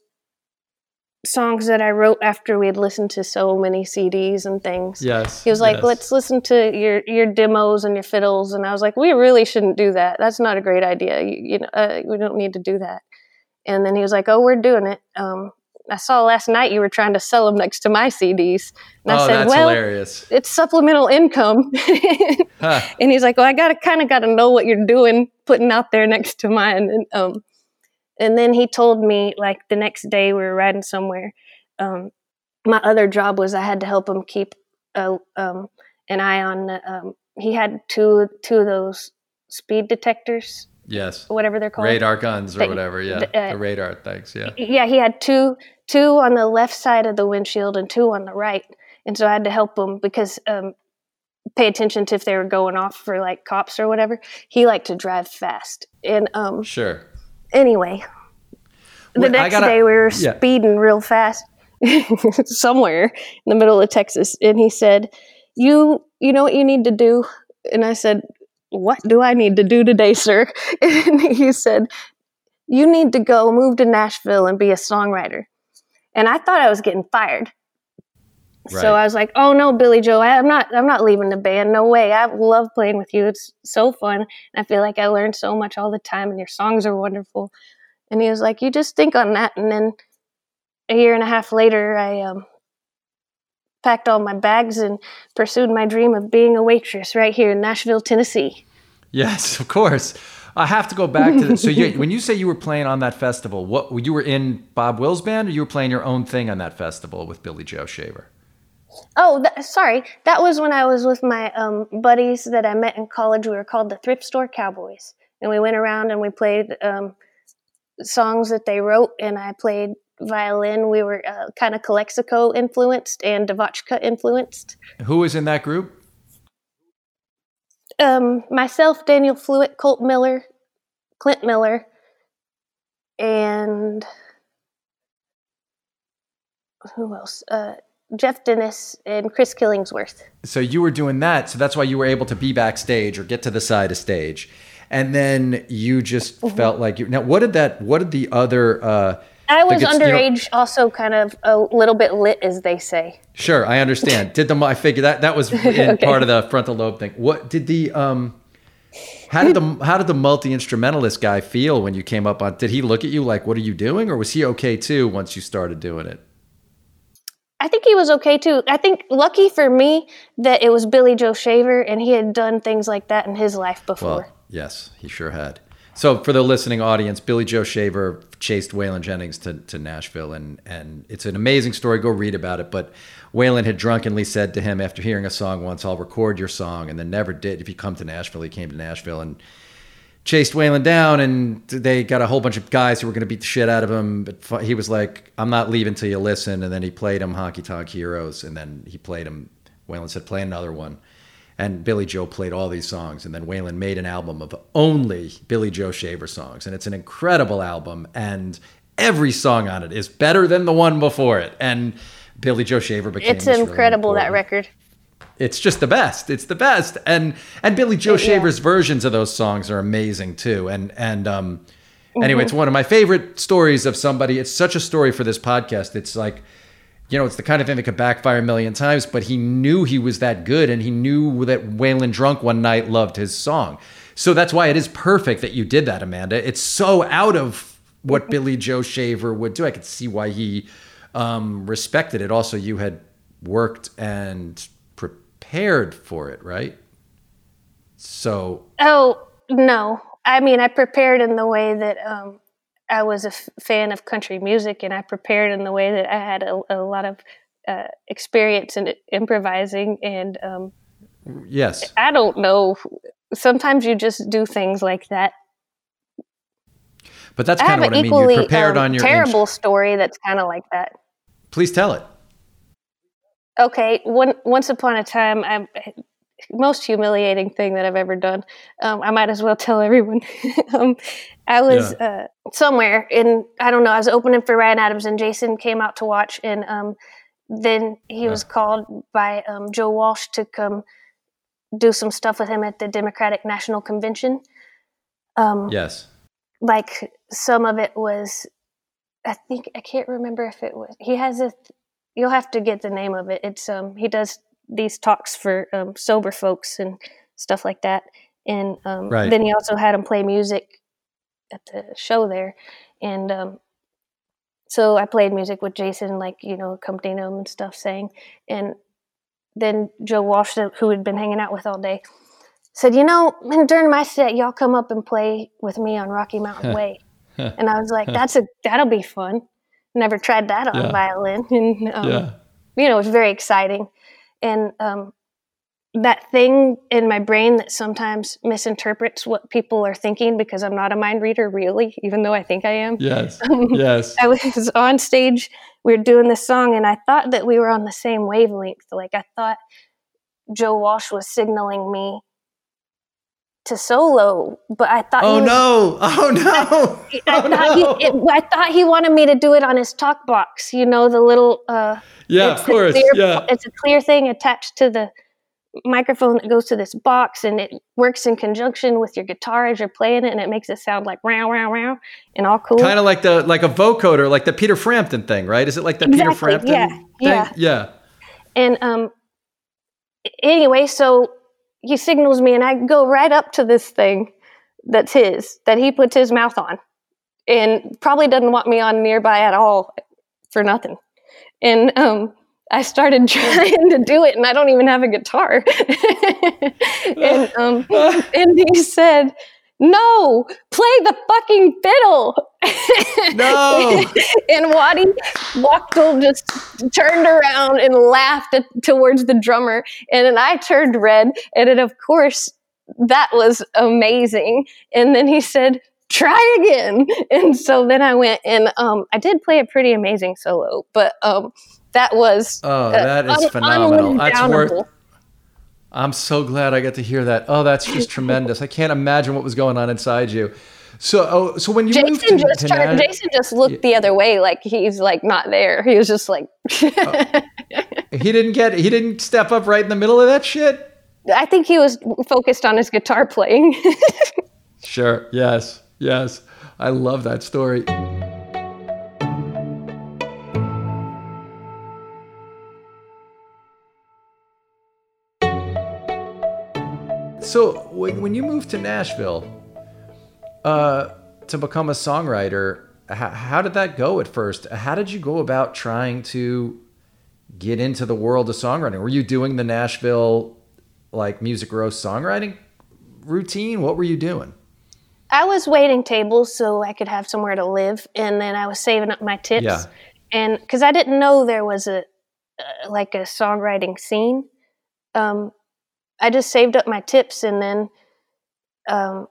songs that I wrote after we had listened to so many CDs and things. yes. He was like, yes. "Let's listen to your your demos and your fiddles," and I was like, "We really shouldn't do that. That's not a great idea. You, you know, uh, we don't need to do that." And then he was like, "Oh, we're doing it." Um, I saw last night you were trying to sell them next to my CDs, and I oh, said, that's "Well, hilarious. it's supplemental income." Huh. <laughs> and he's like, "Well, I gotta kind of got to know what you're doing, putting out there next to mine." And um, and then he told me like the next day we were riding somewhere. Um, my other job was I had to help him keep a um an eye on. The, um, he had two two of those speed detectors, Yes. whatever they're called. Radar guns or That- whatever. Yeah. the, uh, the radar things. Yeah. Yeah, he had two two on the left side of the windshield and two on the right, and so I had to help him because um, pay attention to if they were going off for like cops or whatever. He liked to drive fast, and um, Sure. Anyway, the Wait, next gotta- day we were yeah. speeding real fast <laughs> somewhere in the middle of Texas, and he said, "You, you know what you need to do?" And I said, "What do I need to do today, sir?" <laughs> And he said, "You need to go move to Nashville and be a songwriter." And I thought I was getting fired. So I was like, "Oh no, Billy Joe, I, I'm not. I'm not leaving the band. No way. I love playing with you. It's so fun. I feel like I learn so much all the time, and your songs are wonderful." And he was like, "You just think on that." And then a year and a half later, I um, packed all my bags and pursued my dream of being a waitress right here in Nashville, Tennessee. Yes, of course. I have to go back to this. So you, <laughs> when you say you were playing on that festival, what you were in Bob Wills' band, or you were playing your own thing on that festival with Billy Joe Shaver? Oh, th- sorry. That was when I was with my um, buddies that I met in college. We were called the Thrift Store Cowboys. And we went around and we played um, songs that they wrote, and I played violin. We were uh, kind of Calexico influenced and Devotchka influenced. Who was in that group? um, myself, Daniel Fluitt, Colt Miller, Clint Miller, and who else? Uh, Jeff Dennis and Chris Killingsworth. So you were doing that. So that's why you were able to be backstage or get to the side of stage. And then you just mm-hmm. felt like you. Now, what did that? What did the other? Uh, I was underage, you know, also kind of a little bit lit, as they say. Sure, I understand. <laughs> did the I figure that that was in okay. part of the frontal lobe thing. What did the um? How did the <laughs> how did the multi instrumentalist guy feel when you came up on? Did he look at you like, "What are you doing?" or was he okay too once you started doing it? I think he was okay too. I think lucky for me that it was Billy Joe Shaver and he had done things like that in his life before. Well, yes, he sure had. So for the listening audience, Billy Joe Shaver chased Waylon Jennings to, to Nashville and and it's an amazing story. Go read about it. But Waylon had drunkenly said to him after hearing a song once, I'll record your song, and then never did. If you come to Nashville, he came to Nashville and chased Waylon down, and they got a whole bunch of guys who were going to beat the shit out of him. But he was like, "I'm not leaving till you listen." And then he played him "Honky Tonk Heroes," and then he played him. Waylon said, "Play another one." And Billy Joe played all these songs, and then Waylon made an album of only Billy Joe Shaver songs, and it's an incredible album. And every song on it is better than the one before it. And Billy Joe Shaver became. It's incredible really that record it's just the best. It's the best. And and Billy Joe Shaver's versions of those songs are amazing too. And and um mm-hmm. anyway, it's one of my favorite stories of somebody. It's such a story for this podcast. It's like you know, it's the kind of thing that could backfire a million times, but he knew he was that good and he knew that Waylon Drunk one night loved his song. So that's why it is perfect that you did that, Amanda. It's so out of what mm-hmm. Billy Joe Shaver would do. I could see why he um, respected it. Also, you had worked and prepared for it, right? So. Oh, no. I mean, I prepared in the way that um, I was a f- fan of country music, and I prepared in the way that I had a, a lot of uh, experience in improvising. And um, yes, I don't know. Sometimes you just do things like that. But that's kind of what I mean. You prepared um, on your terrible story that's kind of like that. Please tell it. Okay, one, once upon a time, I'm most humiliating thing that I've ever done. Um, I might as well tell everyone. <laughs> um, I was yeah. uh, somewhere in I don't know. I was opening for Ryan Adams, and Jason came out to watch, and um, then he yeah. was called by um, Joe Walsh to come do some stuff with him at the Democratic National Convention. Um, yes, like some of it was. I think I can't remember if it was. He has a you'll have to get the name of it. It's um he does these talks for um, sober folks and stuff like that. And um, right. then he also had him play music at the show there, and um, so I played music with Jason, like you know, accompanying him and stuff, saying. And then Joe Walsh, who had been hanging out with all day, said, "You know, during my set, y'all come up and play with me on Rocky Mountain Way." and I was like, "That's a that'll be fun." Never tried that on yeah. violin, <laughs> and um, yeah. you know, it was very exciting. And um, that thing in my brain that sometimes misinterprets what people are thinking because I'm not a mind reader, really, even though I think I am. Yes. <laughs> yes. I was on stage, we were doing this song, and I thought that we were on the same wavelength. Like, I thought Joe Walsh was signaling me to solo, but I thought. Oh was, no! <laughs> Oh no! I, I oh, <laughs> thought no. He, it, I thought he wanted me to do it on his talk box. You know the little. Uh, yeah, of course. Clear, yeah, it's a clear thing attached to the microphone that goes to this box, and it works in conjunction with your guitar as you're playing it, and it makes it sound like row row row and all cool. Kind of like the like a vocoder, like the Peter Frampton thing, right? Is it like the exactly, Peter Frampton? Yeah, thing? yeah, yeah. And um, anyway, so he signals me and I go right up to this thing that's his, that he puts his mouth on. And probably doesn't want me on nearby at all for nothing. And um, I started <laughs> trying to do it, and I don't even have a guitar. <laughs> and um, <laughs> and he said, "No, play the fucking fiddle." No. <laughs> and Waddy Wachtel just turned around and laughed at, towards the drummer, and then I turned red, and then of course that was amazing. And then he said, "Try again." <laughs> And so then I went and um, I did play a pretty amazing solo, but um, that was oh, that uh, is un- phenomenal. That's worth I'm so glad I got to hear that. Oh, that's just tremendous. I can't imagine what was going on inside you. So, oh, so when you Jason moved to, just to tried, Jason just looked the other way, like he's like not there. He was just like, <laughs> he didn't get, he didn't step up right in the middle of that shit. I think he was focused on his guitar playing. <laughs> Sure. Yes. Yes. I love that story. So when, when you moved to Nashville uh, to become a songwriter, how, how did that go at first? How did you go about trying to get into the world of songwriting? Were you doing the Nashville like music row songwriting routine? What were you doing? I was waiting tables so I could have somewhere to live, and then I was saving up my tips. Yeah. And because I didn't know there was a uh, like a songwriting scene, um, I just saved up my tips and then um,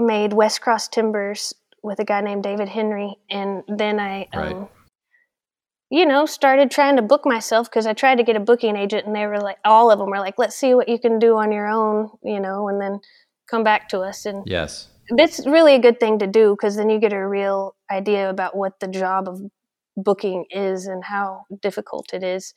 made West Cross Timbers with a guy named David Henry, and then I. Um, You know, started trying to book myself because I tried to get a booking agent, and they were like, all of them were like, "Let's see what you can do on your own," you know, and then come back to us. And Yes. that's really a good thing to do because then you get a real idea about what the job of booking is and how difficult it is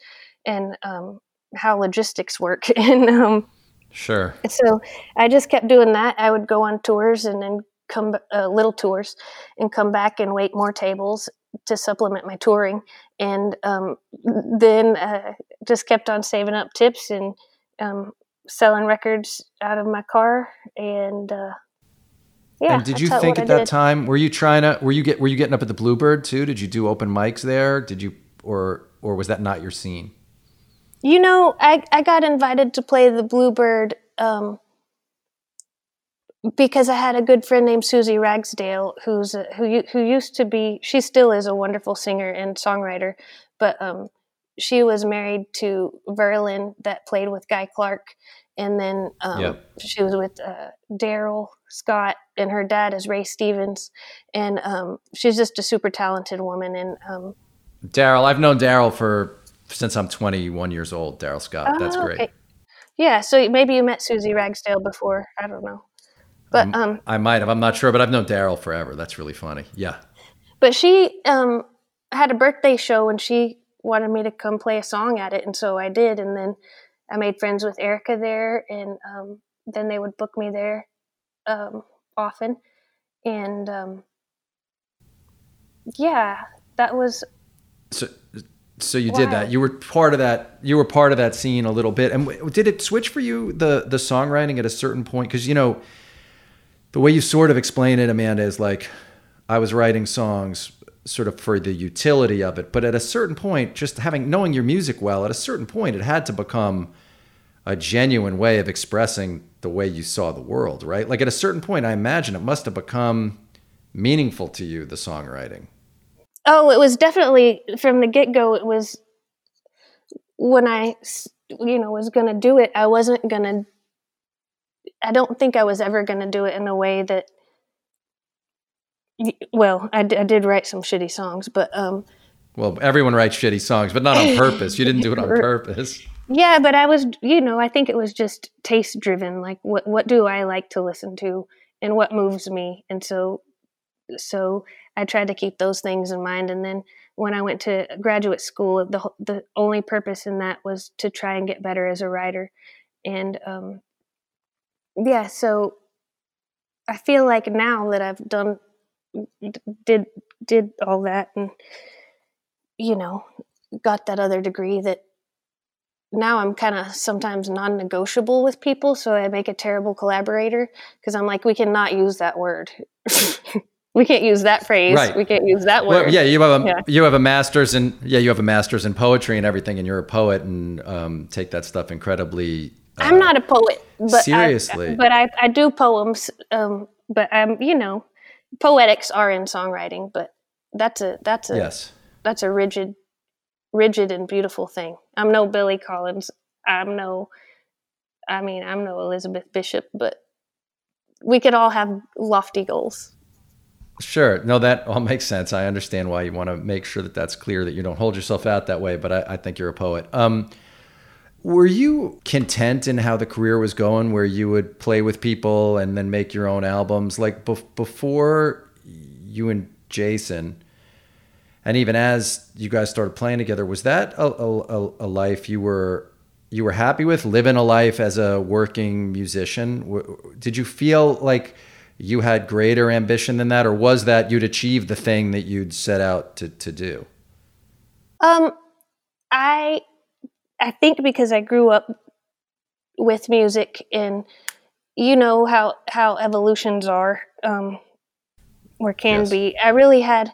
and um, how logistics work <laughs> and um, Sure. so i just kept doing that i would go on tours and then come uh, little tours and come back and wait more tables to supplement my touring and um, then uh, just kept on saving up tips and um, selling records out of my car and uh, yeah and did you think at I that did. time were you trying to were you get were you getting up at the Bluebird too? Did you do open mics there? Did you or or was that not your scene? You know, I, I got invited to play the Bluebird um, because I had a good friend named Suzi Ragsdale, who's a, who who used to be she still is a wonderful singer and songwriter, but um, she was married to Verlon that played with Guy Clark, and then um, Yep. she was with uh, Darrell Scott, and her dad is Ray Stevens, and um, she's just a super talented woman, and um, Darrell, I've known Darrell for since I'm 21 years old. Darrell Scott, that's Oh, great. okay. Yeah, so maybe you met Suzi Ragsdale before. I don't know, but um, I might have. I'm not sure, but I've known Darrell forever. That's really funny. Yeah. but she um had a birthday show and she wanted me to come play a song at it, and so I did. And then I made friends with Erica there, and um, then they would book me there um, often, and um, yeah, that was So so you did that. You were part of that. You were part of that scene a little bit. And w- did it switch for you the the songwriting at a certain point? Because you know, the way you sort of explain it, Amanda, is like I was writing songs sort of for the utility of it, but at a certain point, just having knowing your music well, at a certain point, it had to become a genuine way of expressing the way you saw the world, right? Like at a certain point, I imagine it must have become meaningful to you, the songwriting. Oh, it was definitely from the get go. It was when I, you know, was going to do it. I wasn't going to. I don't think I was ever going to do it in a way that. Well, I, d- I did write some shitty songs, but um, Well, everyone writes shitty songs, but not on purpose. You didn't do it on <laughs> purpose. yeah, but I was, you know, I think it was just taste driven. Like, what what do I like to listen to, and what moves me, and so, so I tried to keep those things in mind. And then when I went to graduate school, the the only purpose in that was to try and get better as a writer, and um, yeah, so I feel like now that I've done did did all that and you know got that other degree that now I'm kind of sometimes non-negotiable with people, so I make a terrible collaborator because I'm like, we cannot use that word. <laughs> we can't use that phrase. Right. We can't use that word. Well, yeah, you have a Yeah. you have a master's in yeah, you have a master's in poetry and everything, and you're a poet and um, take that stuff incredibly. uh, I'm not a poet, but seriously. I, but I, I do poems. Um, but I'm, you know, poetics are in songwriting, but that's a that's a yes. that's a rigid, rigid and beautiful thing. I'm no Billy Collins. I'm no, I mean, I'm no Elizabeth Bishop, but we could all have lofty goals. Sure. No, that all <laughs> makes sense. I understand why you want to make sure that that's clear that you don't hold yourself out that way. But I, I think you're a poet. Um, Were you content in how the career was going, where you would play with people and then make your own albums? Like be- before you and Jason, and even as you guys started playing together, was that a, a, a life you were you were happy with living a life as a working musician? Did you feel like you had greater ambition than that, or was that you'd achieve the thing that you'd set out to, to do? Um, I I think because I grew up with music and you know how how evolutions are um, or can yes. be. I really had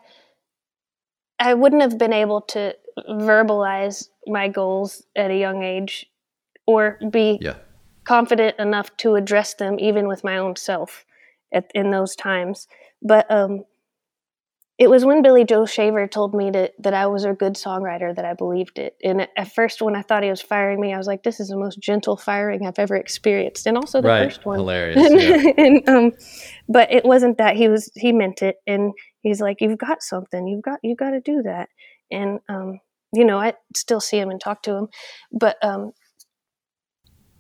I wouldn't have been able to verbalize my goals at a young age or be yeah. confident enough to address them even with my own self at, in those times. But um, it was when Billy Joe Shaver told me to, that I was a good songwriter that I believed it. And at first, when I thought he was firing me, I was like, "This is the most gentle firing I've ever experienced." And also the right. first one, hilarious. <laughs> Yeah. and, um, but it wasn't that he was. He meant it, and he's like, "You've got something. You've got. You got to do that." And um, you know, I still see him and talk to him, but um,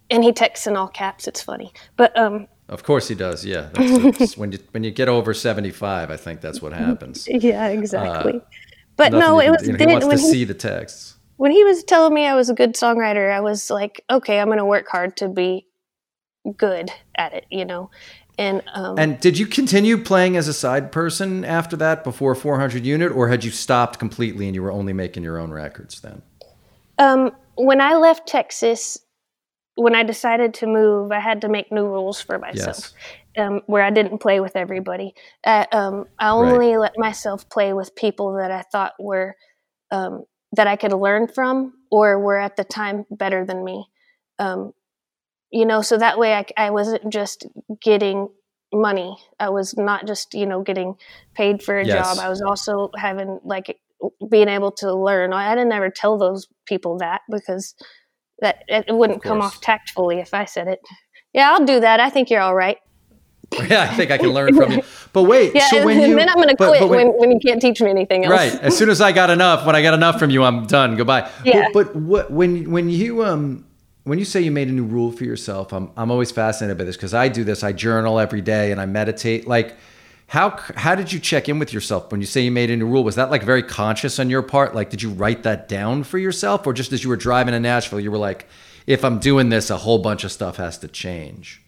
and he texts in all caps. It's funny, but um, of course he does. Yeah, that's, when you when you get over seventy five, I think that's what happens. <laughs> Yeah, exactly. Uh, but no, it was. You know, he wants to he, see the texts. When he was telling me I was a good songwriter, I was like, okay, I'm going to work hard to be good at it. You know, and um, and did you continue playing as a side person after that before 400 unit, or had you stopped completely and you were only making your own records then? Um, when I left Texas, when I decided to move, I had to make new rules for myself, yes. um, where I didn't play with everybody. Uh, um, I only right. let myself play with people that I thought were um, that I could learn from, or were at the time better than me. Um, you know, so that way I, I wasn't just getting money. I was not just you know getting paid for a yes. job. I was also having like being able to learn. I didn't ever tell those people that because that it wouldn't come off tactfully if I said it. Yeah, I'll do that. I think you're all right. <laughs> Yeah, I think I can learn from you. <laughs> But wait, yeah, so when <laughs> you, then I'm going to quit but when, when you can't teach me anything else. Right. As soon as I got enough, when I got enough from you, I'm done. Goodbye. Yeah. But, but what when when you um when you say you made a new rule for yourself, I'm I'm always fascinated by this because I do this. I journal every day and I meditate. Like how how did you check in with yourself when you say you made a new rule? Was that like very conscious on your part? Like, did you write that down for yourself, or just as you were driving to Nashville, you were like, if I'm doing this, a whole bunch of stuff has to change?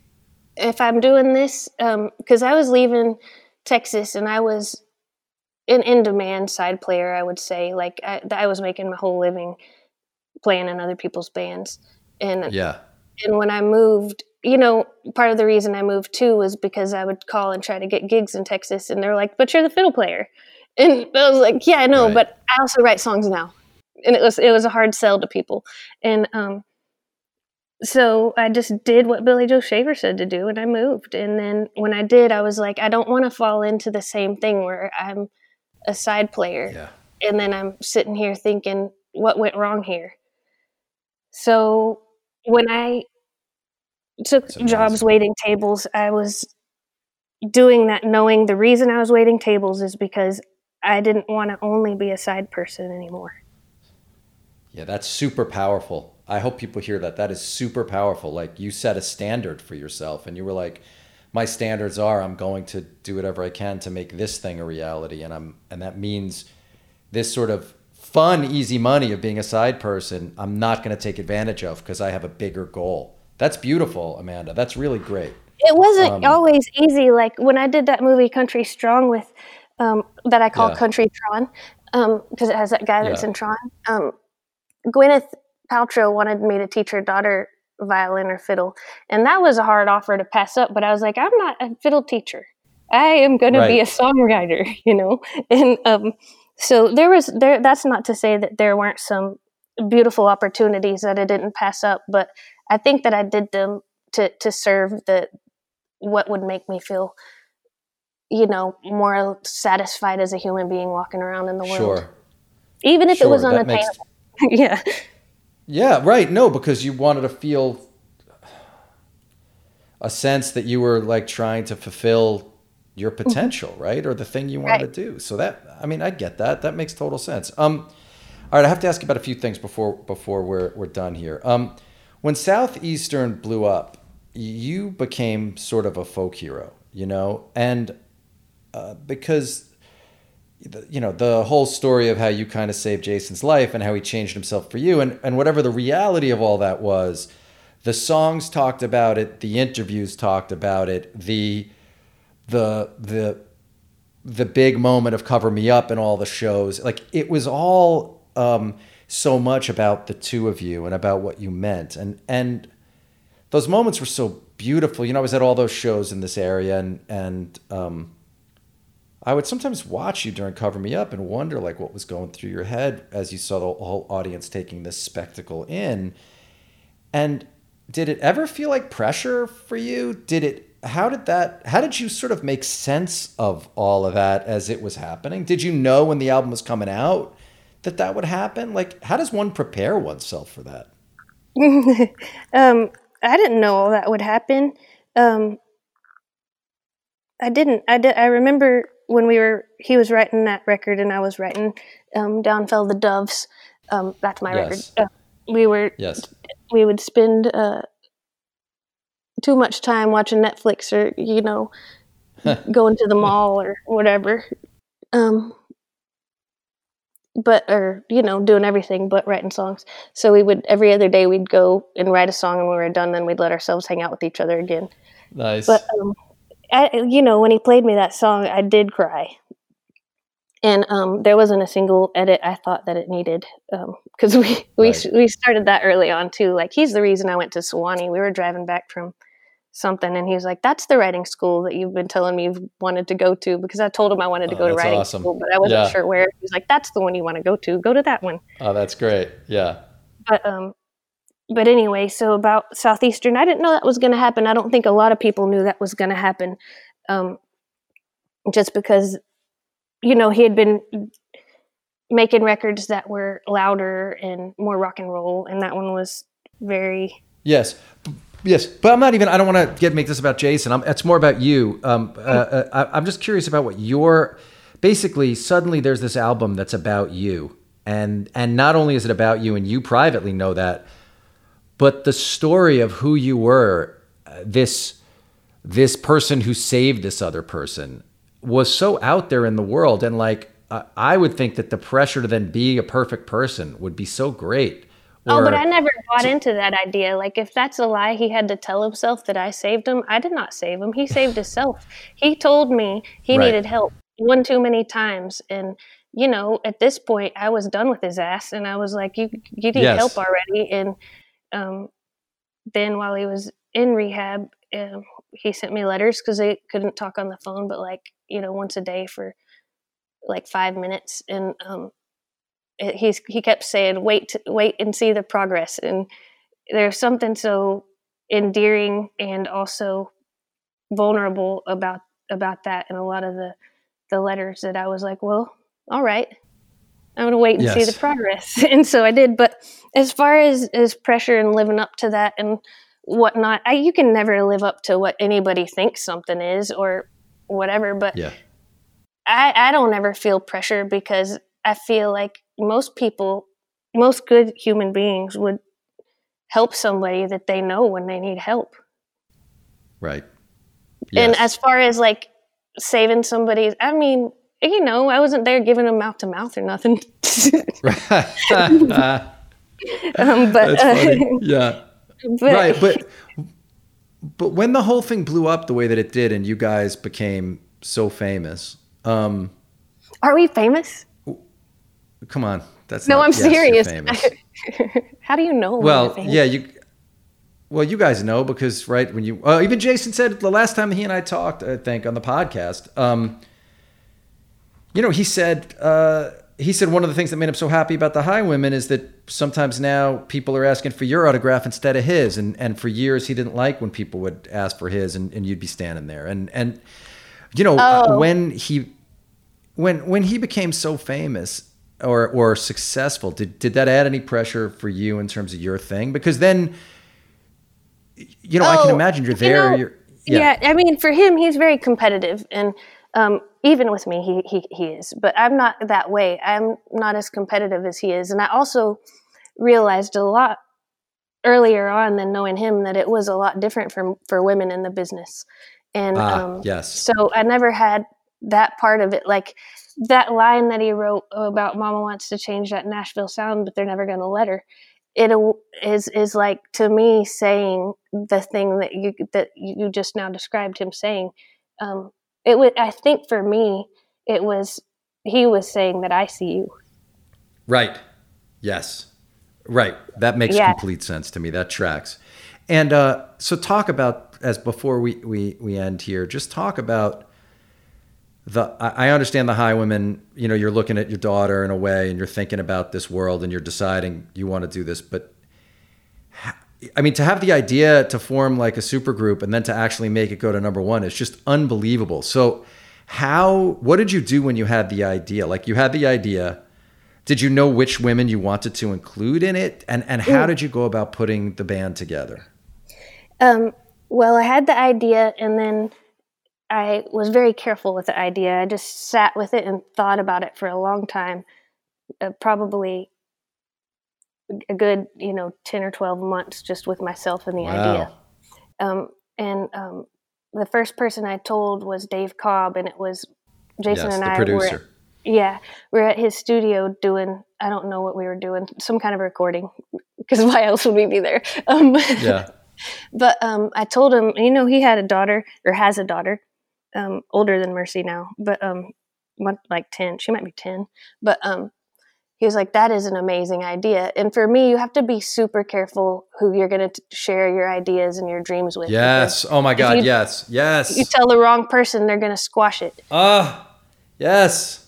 If I'm doing this, because um, I was leaving Texas and I was an in demand side player, I would say. Like I, I was making my whole living playing in other people's bands, and yeah. And when I moved, you know, part of the reason I moved too was because I would call and try to get gigs in Texas, and they're like, "But you're the fiddle player," <laughs> and I was like, "Yeah, I know, right. but I also write songs now." And it was it was a hard sell to people, and um, so I just did what Billy Joe Shaver said to do, and I moved. And then when I did, I was like, I don't want to fall into the same thing where I'm a side player, yeah. and then I'm sitting here thinking, what went wrong here? So when I took jobs waiting tables, I was doing that knowing the reason I was waiting tables is because I didn't want to only be a side person anymore. Yeah, that's super powerful. I hope people hear that. That is super powerful. Like you set a standard for yourself and you were like my standards are I'm going to do whatever I can to make this thing a reality and I'm and that means this sort of fun easy money of being a side person I'm not going to take advantage of because I have a bigger goal. That's beautiful, Amanda. That's really great. It wasn't um, always easy. Like when I did that movie Country Strong with um, that I call yeah. Country Tron because um, it has that guy that's yeah. in Tron. Um, Gwyneth Paltrow wanted me to teach her daughter violin or fiddle, and that was a hard offer to pass up. But I was like, I'm not a fiddle teacher. I am going right. to be a songwriter, <laughs> you know. And um, so there was there. That's not to say that there weren't some beautiful opportunities that I didn't pass up, but I think that I did them to to serve the what would make me feel you know more satisfied as a human being walking around in the world. Sure. Even if sure, it was unattainable. Makes... <laughs> yeah. Yeah, right. No, because you wanted to feel a sense that you were like trying to fulfill your mm-hmm. potential, right? Or the thing you wanted right. to do. So that I mean, I get that. That makes total sense. Um all right, I have to ask about a few things before before we're we're done here. Um when Southeastern blew up, you became sort of a folk hero, you know, and uh, because you know the whole story of how you kind of saved Jason's life and how he changed himself for you and and whatever the reality of all that was the songs talked about it the interviews talked about it the the the the big moment of cover me up and all the shows like it was all um, so much about the two of you and about what you meant and and those moments were so beautiful you know i was at all those shows in this area and and um, I would sometimes watch you during Cover Me Up and wonder like what was going through your head as you saw the whole audience taking this spectacle in. And did it ever feel like pressure for you? Did it how did that how did you sort of make sense of all of that as it was happening? Did you know when the album was coming out that that would happen? Like how does one prepare oneself for that? <laughs> um, I didn't know all that would happen. Um, I didn't. I did. I remember when we were he was writing that record and I was writing um, Down Fell the Doves. Um, that's my yes. record. Uh, we were yes. We would spend uh, too much time watching Netflix or you know <laughs> going to the mall or whatever. Um, but or you know doing everything but writing songs. So we would every other day we'd go and write a song and when we were done then we'd let ourselves hang out with each other again. Nice. But um, I, you know, when he played me that song, I did cry. And um, there wasn't a single edit I thought that it needed because um, we we right. we started that early on too. Like he's the reason I went to Sewanee. We were driving back from something, and he was like, "That's the writing school that you've been telling me you've wanted to go to." Because I told him I wanted to oh, go to writing awesome. school, but I wasn't yeah. sure where. He was like, "That's the one you want to go to. Go to that one." Oh, that's great. Yeah. But um, but anyway, so about Southeastern, I didn't know that was going to happen. I don't think a lot of people knew that was going to happen. Um, just because, you know, he had been making records that were louder and more rock and roll, and that one was very. Yes. Yes, but I'm not even. I don't want to get make this about Jason. I'm, it's more about you. Um, uh, uh, I, I'm just curious about what your. Basically, suddenly there's this album that's about you, and and not only is it about you, and you privately know that, but the story of who you were, uh, this this person who saved this other person, was so out there in the world, and like I would think that the pressure to then be a perfect person would be so great. Or, oh, but I never bought into that idea. Like, if that's a lie, he had to tell himself that I saved him. I did not save him. He <laughs> saved himself. He told me he right. needed help one too many times, and you know, at this point, I was done with his ass, and I was like, "You, you need yes. help already." And um, then while he was in rehab, um, he sent me letters because they couldn't talk on the phone, but like you know once a day for like five minutes, and um, he's he kept saying, "Wait, wait and see the progress." And there's something so endearing and also vulnerable about about that, and a lot of the the letters that I was like, "Well, all right, I'm going to wait and yes. see the progress. <laughs> And so I did. But as far as, as pressure and living up to that and whatnot, I, you can never live up to what anybody thinks something is or whatever. But yeah. I, I don't ever feel pressure because I feel like most people, most good human beings would help somebody that they know when they need help. Right. Yes. And as far as like saving somebody, I mean, you know, I wasn't there giving them mouth to mouth or nothing. <laughs> <laughs> um, but uh, yeah, but, right. But but when the whole thing blew up the way that it did, and you guys became so famous, um, are we famous? Come on, that's no. Not, I'm yes, serious. <laughs> How do you know? Well, yeah, you. Well, you guys know because right when you uh, even Jason said the last time he and I talked, I think on the podcast. Um, you know, he said uh, he said one of the things that made him so happy about the Highwomen is that sometimes now people are asking for your autograph instead of his, and and for years he didn't like when people would ask for his, and, and you'd be standing there, and and you know oh. when he when when he became so famous or or successful, did did that add any pressure for you in terms of your thing? Because then, you know, oh, I can oh, imagine you're there. You know, you're, yeah. yeah, I mean, for him, he's very competitive, and um, even with me, he, he he is. But I'm not that way. I'm not as competitive as he is, and I also realized a lot earlier on than knowing him that it was a lot different for for women in the business. And Ah, um, yes. so I never had that part of it. Like that line that he wrote about Mama wants to change that Nashville sound, but they're never going to let her. It is is like to me saying the thing that you that you just now described him saying. Um, it would. I think for me, it was he was saying that I see you. Right. Yes. Right. That makes Yeah. complete sense to me. That tracks. And uh, so, talk about as before we we we end here. Just talk about the. I I understand the Highwomen. You know, you're looking at your daughter in a way, and you're thinking about this world, and you're deciding you want to do this. But I mean, to have the idea to form like a super group, and then to actually make it go to number one is just unbelievable. So, how? What did you do when you had the idea? Like, you had the idea did you know which women you wanted to include in it and and how did you go about putting the band together Um, well, I had the idea, and then I was very careful with the idea. I just sat with it and thought about it for a long time, uh, probably a good, you know, ten or twelve months, just with myself and the idea. Um, and um, the first person I told was Dave Cobb, and it was Jason yes and I were at, producer yeah, we are at his studio doing I don't know what we were doing, some kind of recording, because <laughs> why else would we be there? Um, yeah <laughs> but um, I told him, you know, he had a daughter or has a daughter, um, older than Mercy now, but um, like ten. She might be ten, but um, he was like, "That is an amazing idea." And for me, you have to be super careful who you're going to share your ideas and your dreams with. yes oh my god you- yes yes You tell the wrong person, they're going to squash it. ah yes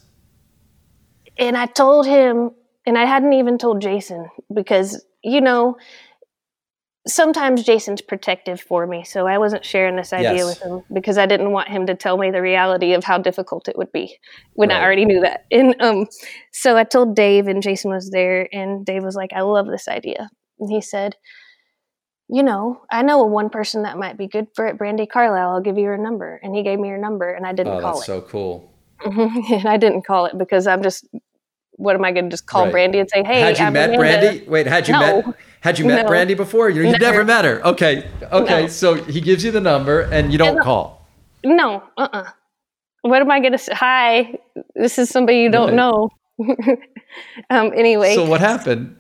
and I told him, and I hadn't even told Jason because, you know, sometimes Jason's protective for me. So I wasn't sharing this idea Yes. with him because I didn't want him to tell me the reality of how difficult it would be when Right. I already knew that. <laughs> And um, so I told Dave, and Jason was there, and Dave was like, I love this idea. And he said, you know, I know a one person that might be good for it, Brandi Carlile. I'll give you her number. And he gave me her number, and I didn't oh call that's it. so cool <laughs> and I didn't call it because I'm just, what am I going to just call Right. Brandi and say, hey, had you I'm met Amanda. brandi wait had you No. met had you met No. brandi before you, never. Never. met her okay okay No. so he gives you the number and you don't And- call No, uh uh What am I going to say? Hi, this is somebody you don't Right. know. <laughs> um, anyway, so what happened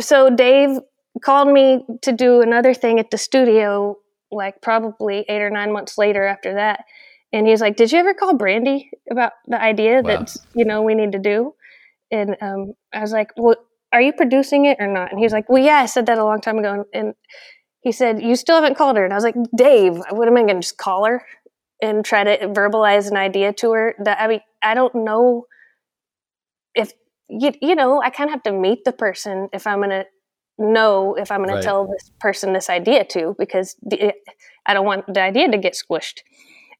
so Dave called me to do another thing at the studio, like probably eight or nine months later after that. And he's like, Did you ever call Brandi about the idea Wow. that, you know, we need to do? And um, I was like, Well, are you producing it or not? And he was like, Well, yeah, I said that a long time ago. And he said, You still haven't called her. And I was like, Dave, what am I going to just call her and try to verbalize an idea to her? That I mean, I don't know if you, you know, I kind of have to meet the person if I'm going to know if I'm going Right. to tell this person this idea to because the, I don't want the idea to get squished.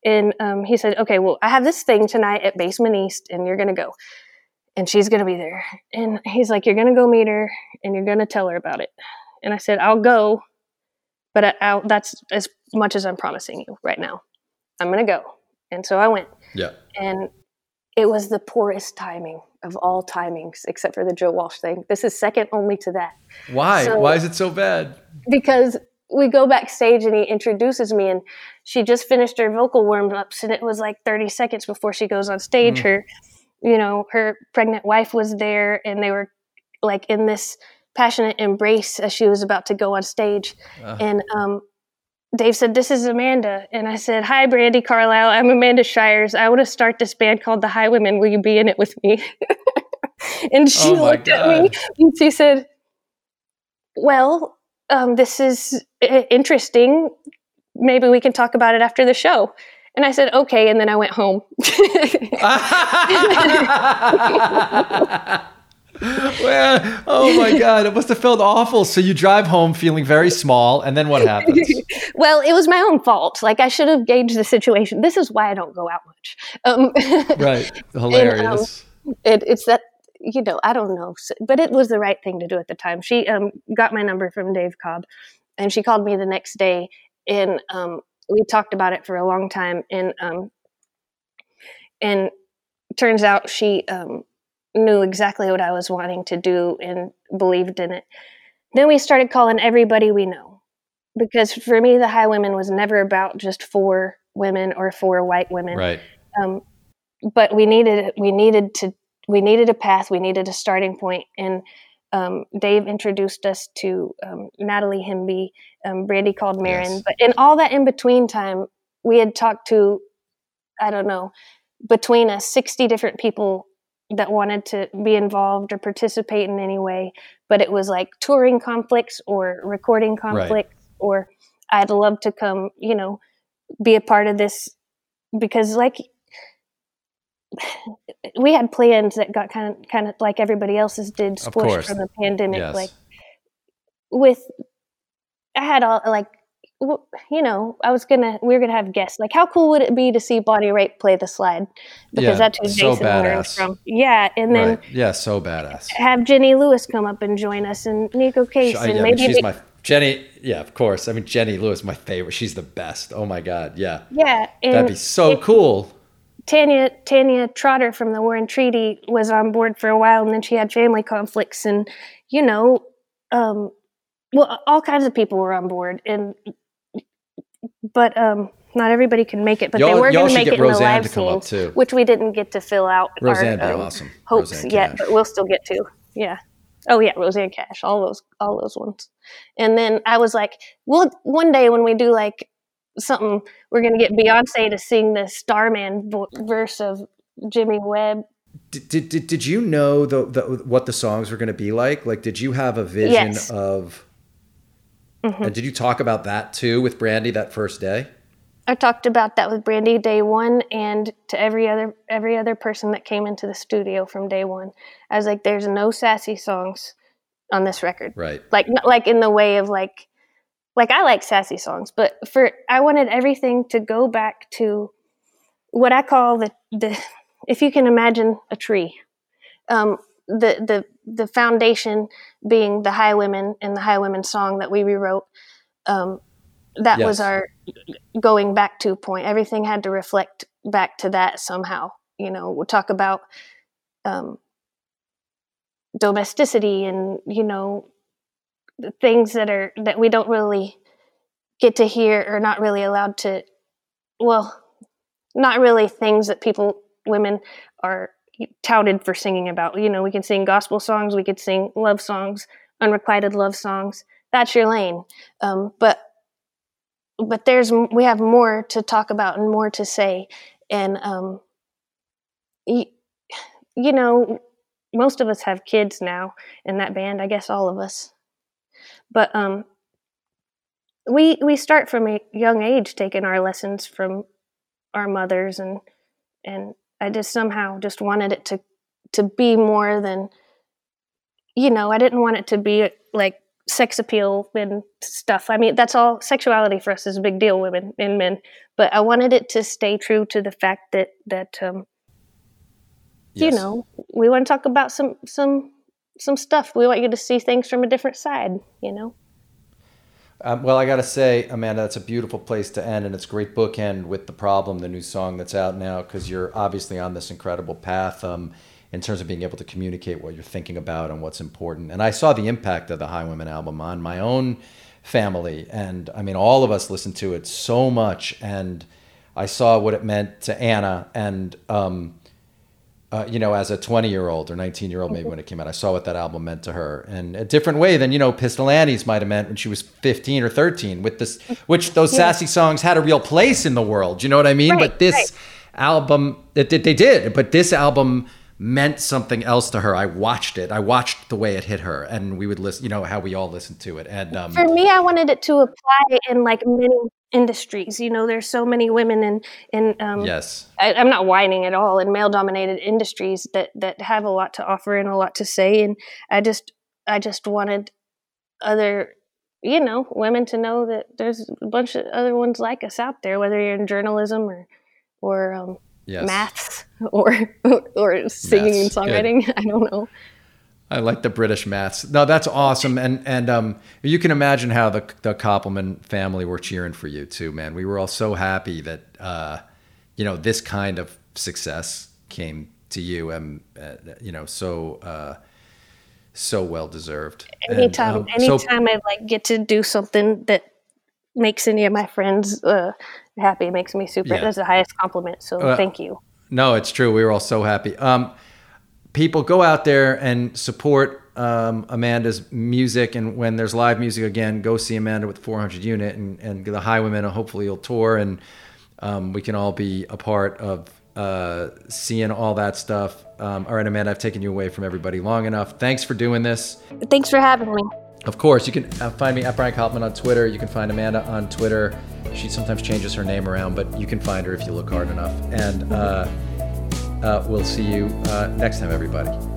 And um, he said, okay, well, I have this thing tonight at Basement East and you're going to go. And she's going to be there. And he's like, you're going to go meet her and you're going to tell her about it. And I said, I'll go, but I, I'll, that's as much as I'm promising you right now. I'm going to go. And so I went yeah and it was the poorest timing of all timings except for the Joe Walsh thing. This is second only to that why So- why is it so bad because we go backstage and he introduces me and she just finished her vocal warm ups and it was like 30 seconds before she goes on stage Mm. her you know her pregnant wife was there and they were like in this passionate embrace as she was about to go on stage Ugh. and um Dave said, This is Amanda. And I said, Hi, Brandi Carlile. I'm Amanda Shires. I want to start this band called The Highwomen. Will you be in it with me? <laughs> and she Oh looked at me and she said, Well, um, this is uh, interesting. Maybe we can talk about it after the show. And I said, Okay. And then I went home. <laughs> well, oh my god, it must have felt awful. So you drive home feeling very small, and then what happens? <laughs> well, it was my own fault. Like, I should have gauged the situation. This is why I don't go out much. Um, <laughs> right, hilarious. it, it's that you know i don't know but it was the right thing to do at the time she um, got my number from dave cobb and she called me the next day and um, we talked about it for a long time and um, and turns out she um, knew exactly what i was wanting to do and believed in it then we started calling everybody we know because for me the Highwomen was never about just four women or four white women Right. um, but we needed we needed to we needed a path we needed a starting point and um, dave introduced us to um, natalie hemby um, brandi called Maren. Yes. but in all that in between time we had talked to i don't know between us 60 different people that wanted to be involved or participate in any way. But it was like touring conflicts or recording conflicts or i'd love to come you know be a part of this because like we had plans that got kind of kind of like everybody else's did squished from the pandemic Yes. like with i had all like you know i was gonna we were gonna have guests like how cool would it be to see bonnie raitt play the slide because Yeah, that's who so jason learned from yeah and then right. Yeah. So badass. have jenny lewis come up and join us and neko case and yeah, maybe she's my Jenny. Yeah, of course. I mean, Jenny Lewis, my favorite. She's the best. Oh my god. Yeah. yeah That'd be so cool. Tanya Tanya Trotter from the War and Treaty was on board for a while, and then she had family conflicts, and you know, um, well, all kinds of people were on board, and but um, not everybody can make it. But they Y'all- were going to make it in the live to come up, too. which we didn't get to fill out Rosanne our um, awesome. hopes Rosanne yet, Cash. but we'll still get to. Yeah. Oh yeah, Rosanne Cash, all those, all those ones. And then I was like, well, one day when we do like something, we're gonna get Beyonce to sing the Starman vo- verse of Jimmy Webb. Did, did, did, did you know the, the what the songs were going to be like? Like, did you have a vision Yes. of? Mhm. And did you talk about that too with Brandi that first day? I talked about that with Brandi day one, and to every other every other person that came into the studio from day one. I was like, "There's no sassy songs on this record." Right. like not like in the way of like like I like sassy songs, but for I wanted everything to go back to what I call the the if you can imagine a tree, um, the the the foundation being the Highwomen and the Highwomen song that we rewrote. Um, that was our going back to point. Everything had to reflect back to that somehow. You know, we'll talk about um, domesticity and you know things that are that we don't really get to hear or not really allowed to well not really things that people women are touted for singing about. You know we can sing gospel songs we could sing love songs unrequited love songs. That's your lane. Um, but but there's we have more to talk about and more to say. And um you, you know most of us have kids now in that band i guess all of us but um we we start from a young age taking our lessons from our mothers and and i just somehow just wanted it to to be more than you know i didn't want it to be like sex appeal and stuff. I mean that's all sexuality for us is a big deal women and men. But i wanted it to stay true to the fact that that um you know we want to talk about some some some stuff we want you to see things from a different side you know Um, well, I got to say, Amanda, that's a beautiful place to end, and it's a great bookend with the problem, the new song that's out now, because you're obviously on this incredible path um, in terms of being able to communicate what you're thinking about and what's important. And I saw the impact of the Highwomen album on my own family, and I mean, all of us listened to it so much, and I saw what it meant to Anna, and um, uh, you know, as a 20 year old or 19 year old, maybe when it came out, I saw what that album meant to her in a different way than, you know, Pistol Annies might have meant when she was 15 or 13 with this, which those sassy songs had a real place in the world. You know what I mean? Right, but this right. album, it, it, they did, but this album meant something else to her. I watched it. I watched the way it hit her and we would listen, you know, how we all listened to it. And, um, for me i wanted it to apply in like many industries you know there's so many women in in um yes. I, i'm not whining at all in male dominated industries that that have a lot to offer and a lot to say and i just i just wanted other you know women to know that there's a bunch of other ones like us out there whether you're in journalism or or um, Yes. maths <laughs> or or singing and Maths, good. songwriting <laughs> i don't know I like the British maths. No, that's awesome, and and um, you can imagine how the the Koppelman family were cheering for you too, man. We were all so happy that uh, you know this kind of success came to you, and uh, you know so uh, so well deserved. And, Anytime, um, so- anytime I like get to do something that makes any of my friends uh, happy, makes me super. Yeah. That's the highest compliment. So Uh, thank you. No, it's true. We were all so happy. Um, people go out there and support um, Amanda's music, and when there's live music again, go see Amanda with the 400 unit and, and the Highwomen. And hopefully, you'll tour, and um, we can all be a part of uh, seeing all that stuff. Um, all right, Amanda, I've taken you away from everybody long enough. Thanks for doing this. Thanks for having me. Of course, you can uh, find me at Brian Koppelman on Twitter. You can find Amanda on Twitter. She sometimes changes her name around, but you can find her if you look hard enough. And uh, uh, we'll see you uh, next time, everybody.